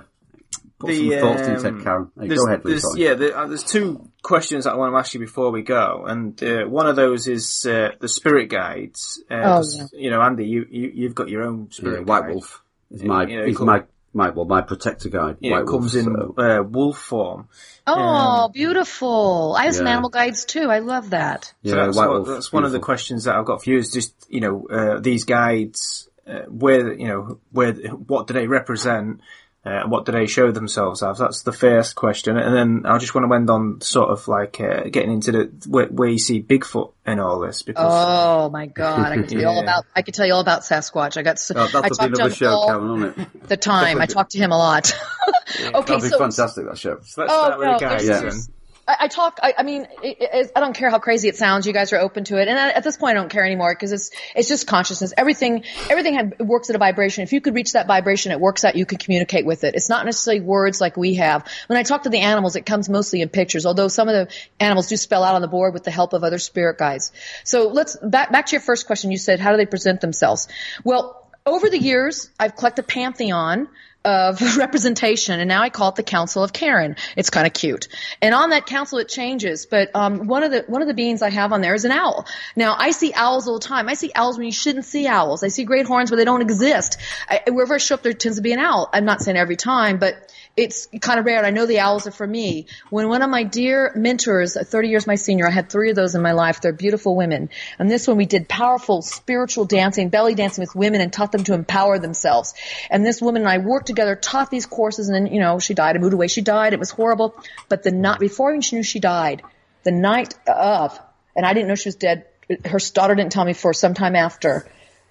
put some thoughts into um, it, Karen. Hey, there's- go ahead, Lee. there's- Yeah, there, uh, there's two questions that I want to ask you before we go, and uh, one of those is uh, the spirit guides. Uh, Oh, 'cause, yeah. You know, Andy, you, you you've got your own Yeah, spirit White guide. Wolf is my, you know, is cool. my, my, well, my protector guide. You know, White it comes Wolf, in so- uh, wolf form. oh, beautiful. I have some Yeah. animal guides too. I love that. yeah, So that's, White what, Wolf. that's one of the questions that I've got for you. Is just you know uh, these guides, uh, where you know where what do they represent? Uh, and what do they show themselves as? That's the first question, and then I just want to end on sort of like uh, getting into the where, where you see Bigfoot in all this because Oh my God! I could [LAUGHS] tell you all about. I could tell you all about Sasquatch. I got. s- Oh, I that'll be talked to another him show, all Karen, won't it? the time. I [LAUGHS] talked to him a lot. [LAUGHS] okay, That'll be so fantastic, that show. So let's Oh, start with no, the guides. there's- then. there's- I, I talk. I, I mean, it, it, I don't care how crazy it sounds. You guys are open to it, and at this point, I don't care anymore because it's it's just consciousness. Everything everything had, works at a vibration. If you could reach that vibration, it works out. You can communicate with it. It's not necessarily words like we have. When I talk to the animals, it comes mostly in pictures. Although some of the animals do spell out on the board with the help of other spirit guides. So let's back back to your first question. You said, how do they present themselves? Well, over the years, I've collected pantheon of [LAUGHS] representation, and now I call it the Council of Karen. It's kind of cute. And on that council, it changes. But um, one of the one of the beings I have on there is an owl. Now I see owls all the time. I see owls when you shouldn't see owls. I see great horns where they don't exist. I, wherever I show up, there tends to be an owl. I'm not saying every time, but it's kind of rare. I know the owls are for me. When one of my dear mentors, uh, 30 years my senior, I had three of those in my life. They're beautiful women. And this one we did powerful spiritual dancing, belly dancing with women and taught them to empower themselves. And this woman and I worked together, taught these courses, and then, you know, she died. I moved away. She died. It was horrible. But the night, before she knew she died, the night of, and I didn't know she was dead, her daughter didn't tell me for some time after,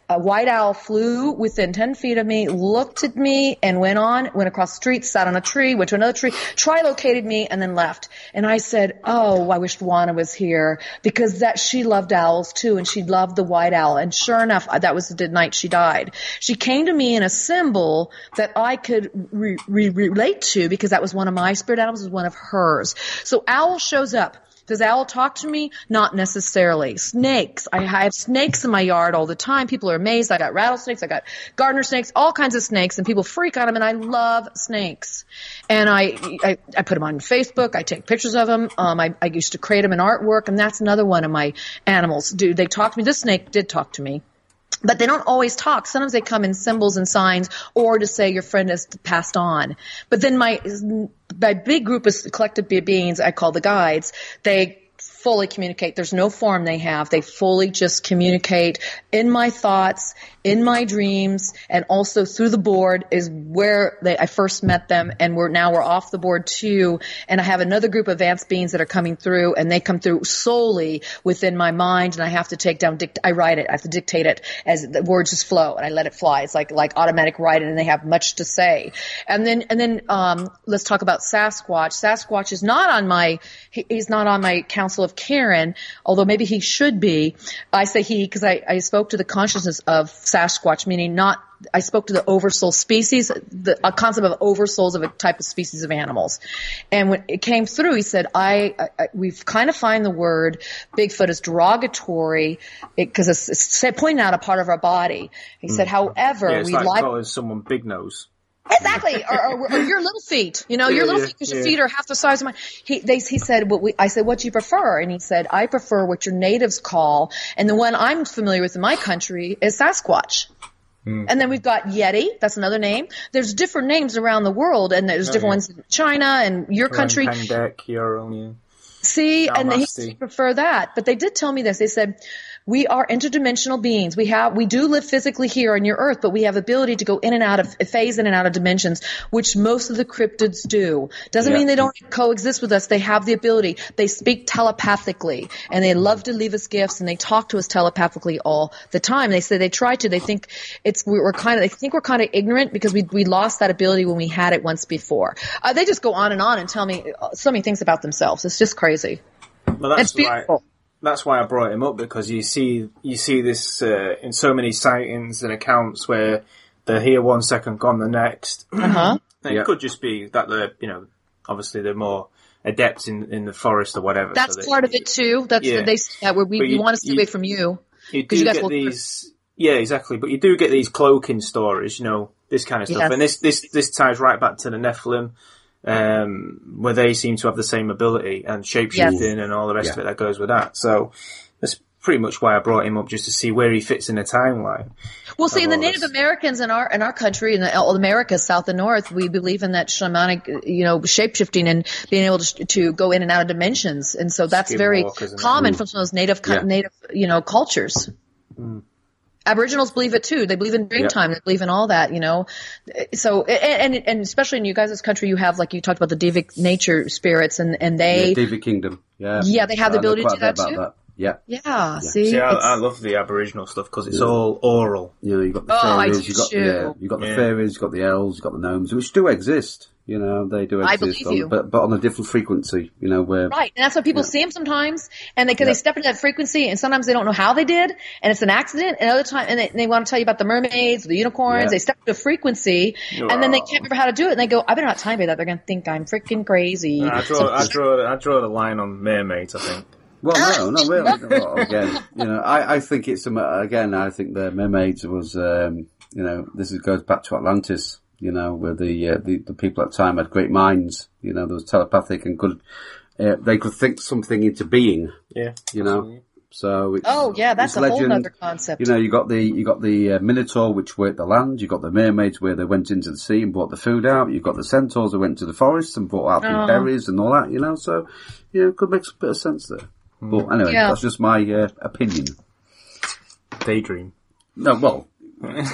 a white owl flew within 10 feet of me, looked at me, and went on, went across the street, sat on a tree, went to another tree, trilocated me, and then left. And I said, oh, I wish Juana was here, because that, she loved owls too, and she loved the white owl. And sure enough, that was the night she died. She came to me in a symbol that I could re- re- relate to, because that was one of my spirit animals, was one of hers. So owl shows up. Does owl talk to me? Not necessarily. Snakes. I have snakes in my yard all the time. People are amazed. I got rattlesnakes. I got gardener snakes, all kinds of snakes, and people freak on them. And I love snakes. And I, I, I put them on Facebook. I take pictures of them. Um, I, I used to create them in artwork, and that's another one of my animals. Dude, they talk to me? This snake did talk to me. But they don't always talk. Sometimes they come in symbols and signs or to say your friend has passed on. But then my, my big group of collective beings I call the guides, they fully communicate. There's no form they have. They fully just communicate in my thoughts, in my dreams, and also through the board is where they, I first met them, and we're now we're off the board too. And I have another group of advanced beings that are coming through, and they come through solely within my mind, and I have to take down. Dict- I write it. I have to dictate it as the words just flow, and I let it fly. It's like like automatic writing, and they have much to say. And then and then um, let's talk about Sasquatch. Sasquatch is not on my he, he's not on my council of Karen, although maybe he should be. I say he because I, I spoke to the consciousness of Sasquatch, meaning not, I spoke to the oversoul species, the a concept of oversouls of a type of species of animals. And when it came through, he said, I, I we've kind of find the word Bigfoot is derogatory because it's, it's pointing out a part of our body. He said, hmm. however, Yeah, we like like oh, calling someone big nose. Exactly, or, or, or your little feet. You know, your little yeah, feet, 'cause your yeah. feet are half the size of mine. He, they, he said, "What we?" I said, "What do you prefer?" And he said, "I prefer what your natives call, and the one I'm familiar with in my country is Sasquatch." Hmm. And then we've got Yeti. That's another name. There's different names around the world, and there's different yeah. ones in China and your country. Yeah. See, and said prefer that. But they did tell me this. They said, we are interdimensional beings. We have, we do live physically here on your earth, but we have ability to go in and out of, phase in and out of dimensions, which most of the cryptids do. Doesn't Yeah. mean they don't coexist with us. They have the ability. They speak telepathically and they love to leave us gifts and they talk to us telepathically all the time. They say they try to. They think it's, we're kind of, they think we're kind of ignorant because we, we lost that ability when we had it once before. Uh, they just go on and on and tell me uh, so many things about themselves. It's just crazy. Well, that's It's beautiful. Why, that's why I brought him up because you see you see this uh, in so many sightings and accounts where they're here one second, gone the next. [CLEARS THROAT] Uh-huh. And Yeah. It could just be that they're you know obviously they're more adept in, in the forest or whatever. so That's they- part of it too. That's Yeah. they say that where we, But we want to stay you- away from you. You do you guys get will- these, yeah, exactly. But you do get these cloaking stories, you know, this kind of stuff. Yes. And this, this, this ties right back to the Nephilim, um, where they seem to have the same ability and shapeshifting and all the rest of it that goes with that. So that's pretty much why I brought him up just to see where he fits in the timeline. Well, see, in the Native this. Americans in our in our country in the, all America, South and North, we believe in that shamanic, you know, shapeshifting and being able to to go in and out of dimensions, and so that's very Skinwalkers and that. common from some of those native Yeah. native you know cultures. Aboriginals believe it too. They believe in Dreamtime. They believe in all that, you know. So, and, and and especially in you guys' country, you have like you talked about the Devic nature spirits, and and they, yeah, Devic Kingdom. Yeah, Yeah, they have the I ability to do a bit that about too? Yeah, yeah, see, See, I, I love the Aboriginal stuff because it's all oral. you know, you've got the Oh, fairies, you've got yeah, you've got the Yeah. fairies, you've got the elves, you've got the gnomes, which do exist. You know, they do I exist, believe on, you. but but on a different frequency. You know, where Right, and that's why people Yeah. see them sometimes, and they because Yeah. they step into that frequency, and sometimes they don't know how they did, and it's an accident. And other time, and they, they want to tell you about the mermaids, the unicorns. Yeah. They step into a frequency, and then they can't remember how to do it, and they go, "I better not time it that. They're going to think I'm freaking crazy." I draw, I [LAUGHS] draw, I draw the line on mermaids. I think. Well, no, [LAUGHS] no, really. Well, again, you know, I, I think it's again. I think the mermaids was, um, you know, this is, goes back to Atlantis. You know, where the, uh, the the people at the time had great minds. You know, there was telepathic and good. Uh, they could think something into being. Yeah. You know, so it's, oh yeah, that's it's a legend. whole other concept. You know, you got the you got the uh, Minotaur, which worked the land. You got the mermaids, where they went into the sea and brought the food out. You've got the centaurs, who went to the forest and brought out the Oh. berries and all that. You know, so yeah, it could make a bit of sense there. But anyway, Yeah. that's just my uh, opinion. Daydream. No, well,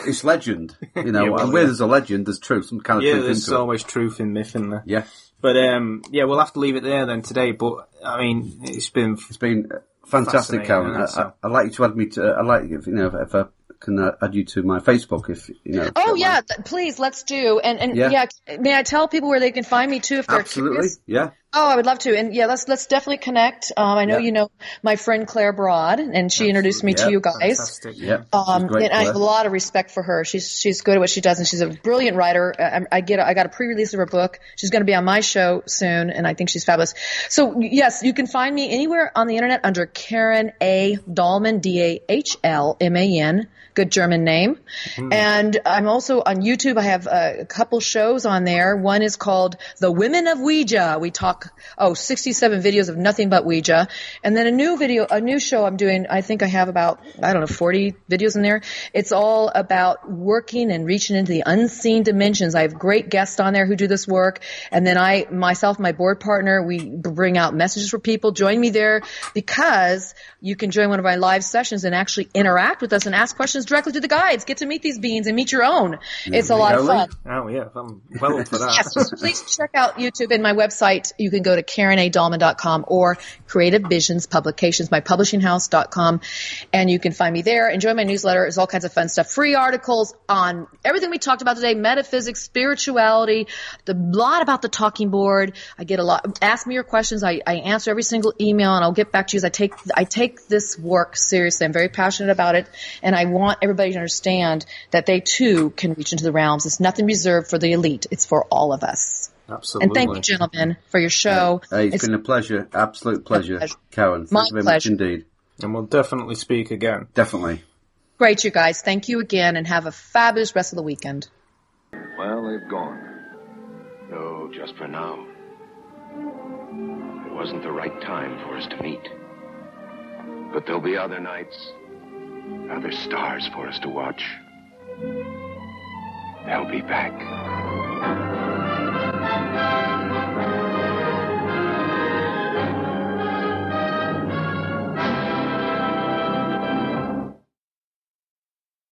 it's legend. You know, [LAUGHS] Yeah, well, and where yeah. there's a legend, there's truth, some kind of Yeah, truth there's into so it. much truth in myth in there. Yeah, But um, yeah, we'll have to leave it there then today. But I mean, it's been it's been fantastic, Karen. isn't? I, So- I, I'd like you to add me to. I'd like you know if I can uh, add you to my Facebook if you know. Oh yeah, mind. th- please let's do. And and Yeah. yeah. may I tell people where they can find me too if they're absolutely. curious? Yeah, Oh, I would love to. And yeah, let's let's definitely connect. Um, I know Yeah. you know my friend Claire Broad, and she introduced me Yeah. to you guys. fantastic. yeah. Um, She's great, I have a lot of respect for her. She's she's good at what she does, and she's a brilliant writer. I, I get I got a pre-release of her book. She's going to be on my show soon, and I think she's fabulous. So yes, you can find me anywhere on the internet under Karen A. Dahlman, D A H L M A N. Good German name. And I'm also on YouTube. I have a couple shows on there. One is called The Women of Ouija. We talk, oh, 67 videos of nothing but Ouija. And then a new video, a new show I'm doing, I think I have about, I don't know, 40 videos in there. It's all about working and reaching into the unseen dimensions. I have great guests on there who do this work. And then I, myself, my board partner, we bring out messages for people. Join me there because you can join one of my live sessions and actually interact with us and ask questions directly to the guides. Get to meet these beings and meet your own. It's a lot of fun. Oh yeah, I'm well for that. Yes, please check out YouTube and my website. You can go to KarenADahlman.com or Creative Visions Publications, mypublishinghouse.com, and you can find me there. Enjoy my newsletter. There's all kinds of fun stuff. Free articles on everything we talked about today, metaphysics, spirituality, the lot about the talking board. I get a lot. Ask me your questions. I, I answer every single email and I'll get back to you I take, I take this work seriously. I'm very passionate about it and I want everybody to understand that they too can reach into the realms. It's nothing reserved for the elite. It's for all of us. Absolutely. And thank you, gentlemen, for your show. Hey, it's It's- been a pleasure, absolute pleasure, pleasure. Karen. Thank My you very pleasure. much indeed. And we'll definitely speak again. Definitely. great, you guys. Thank you again and have a fabulous rest of the weekend. Well, they've gone. No, just for now. It wasn't the right time for us to meet. But there'll be other nights, other stars for us to watch. They'll be back. Thank you.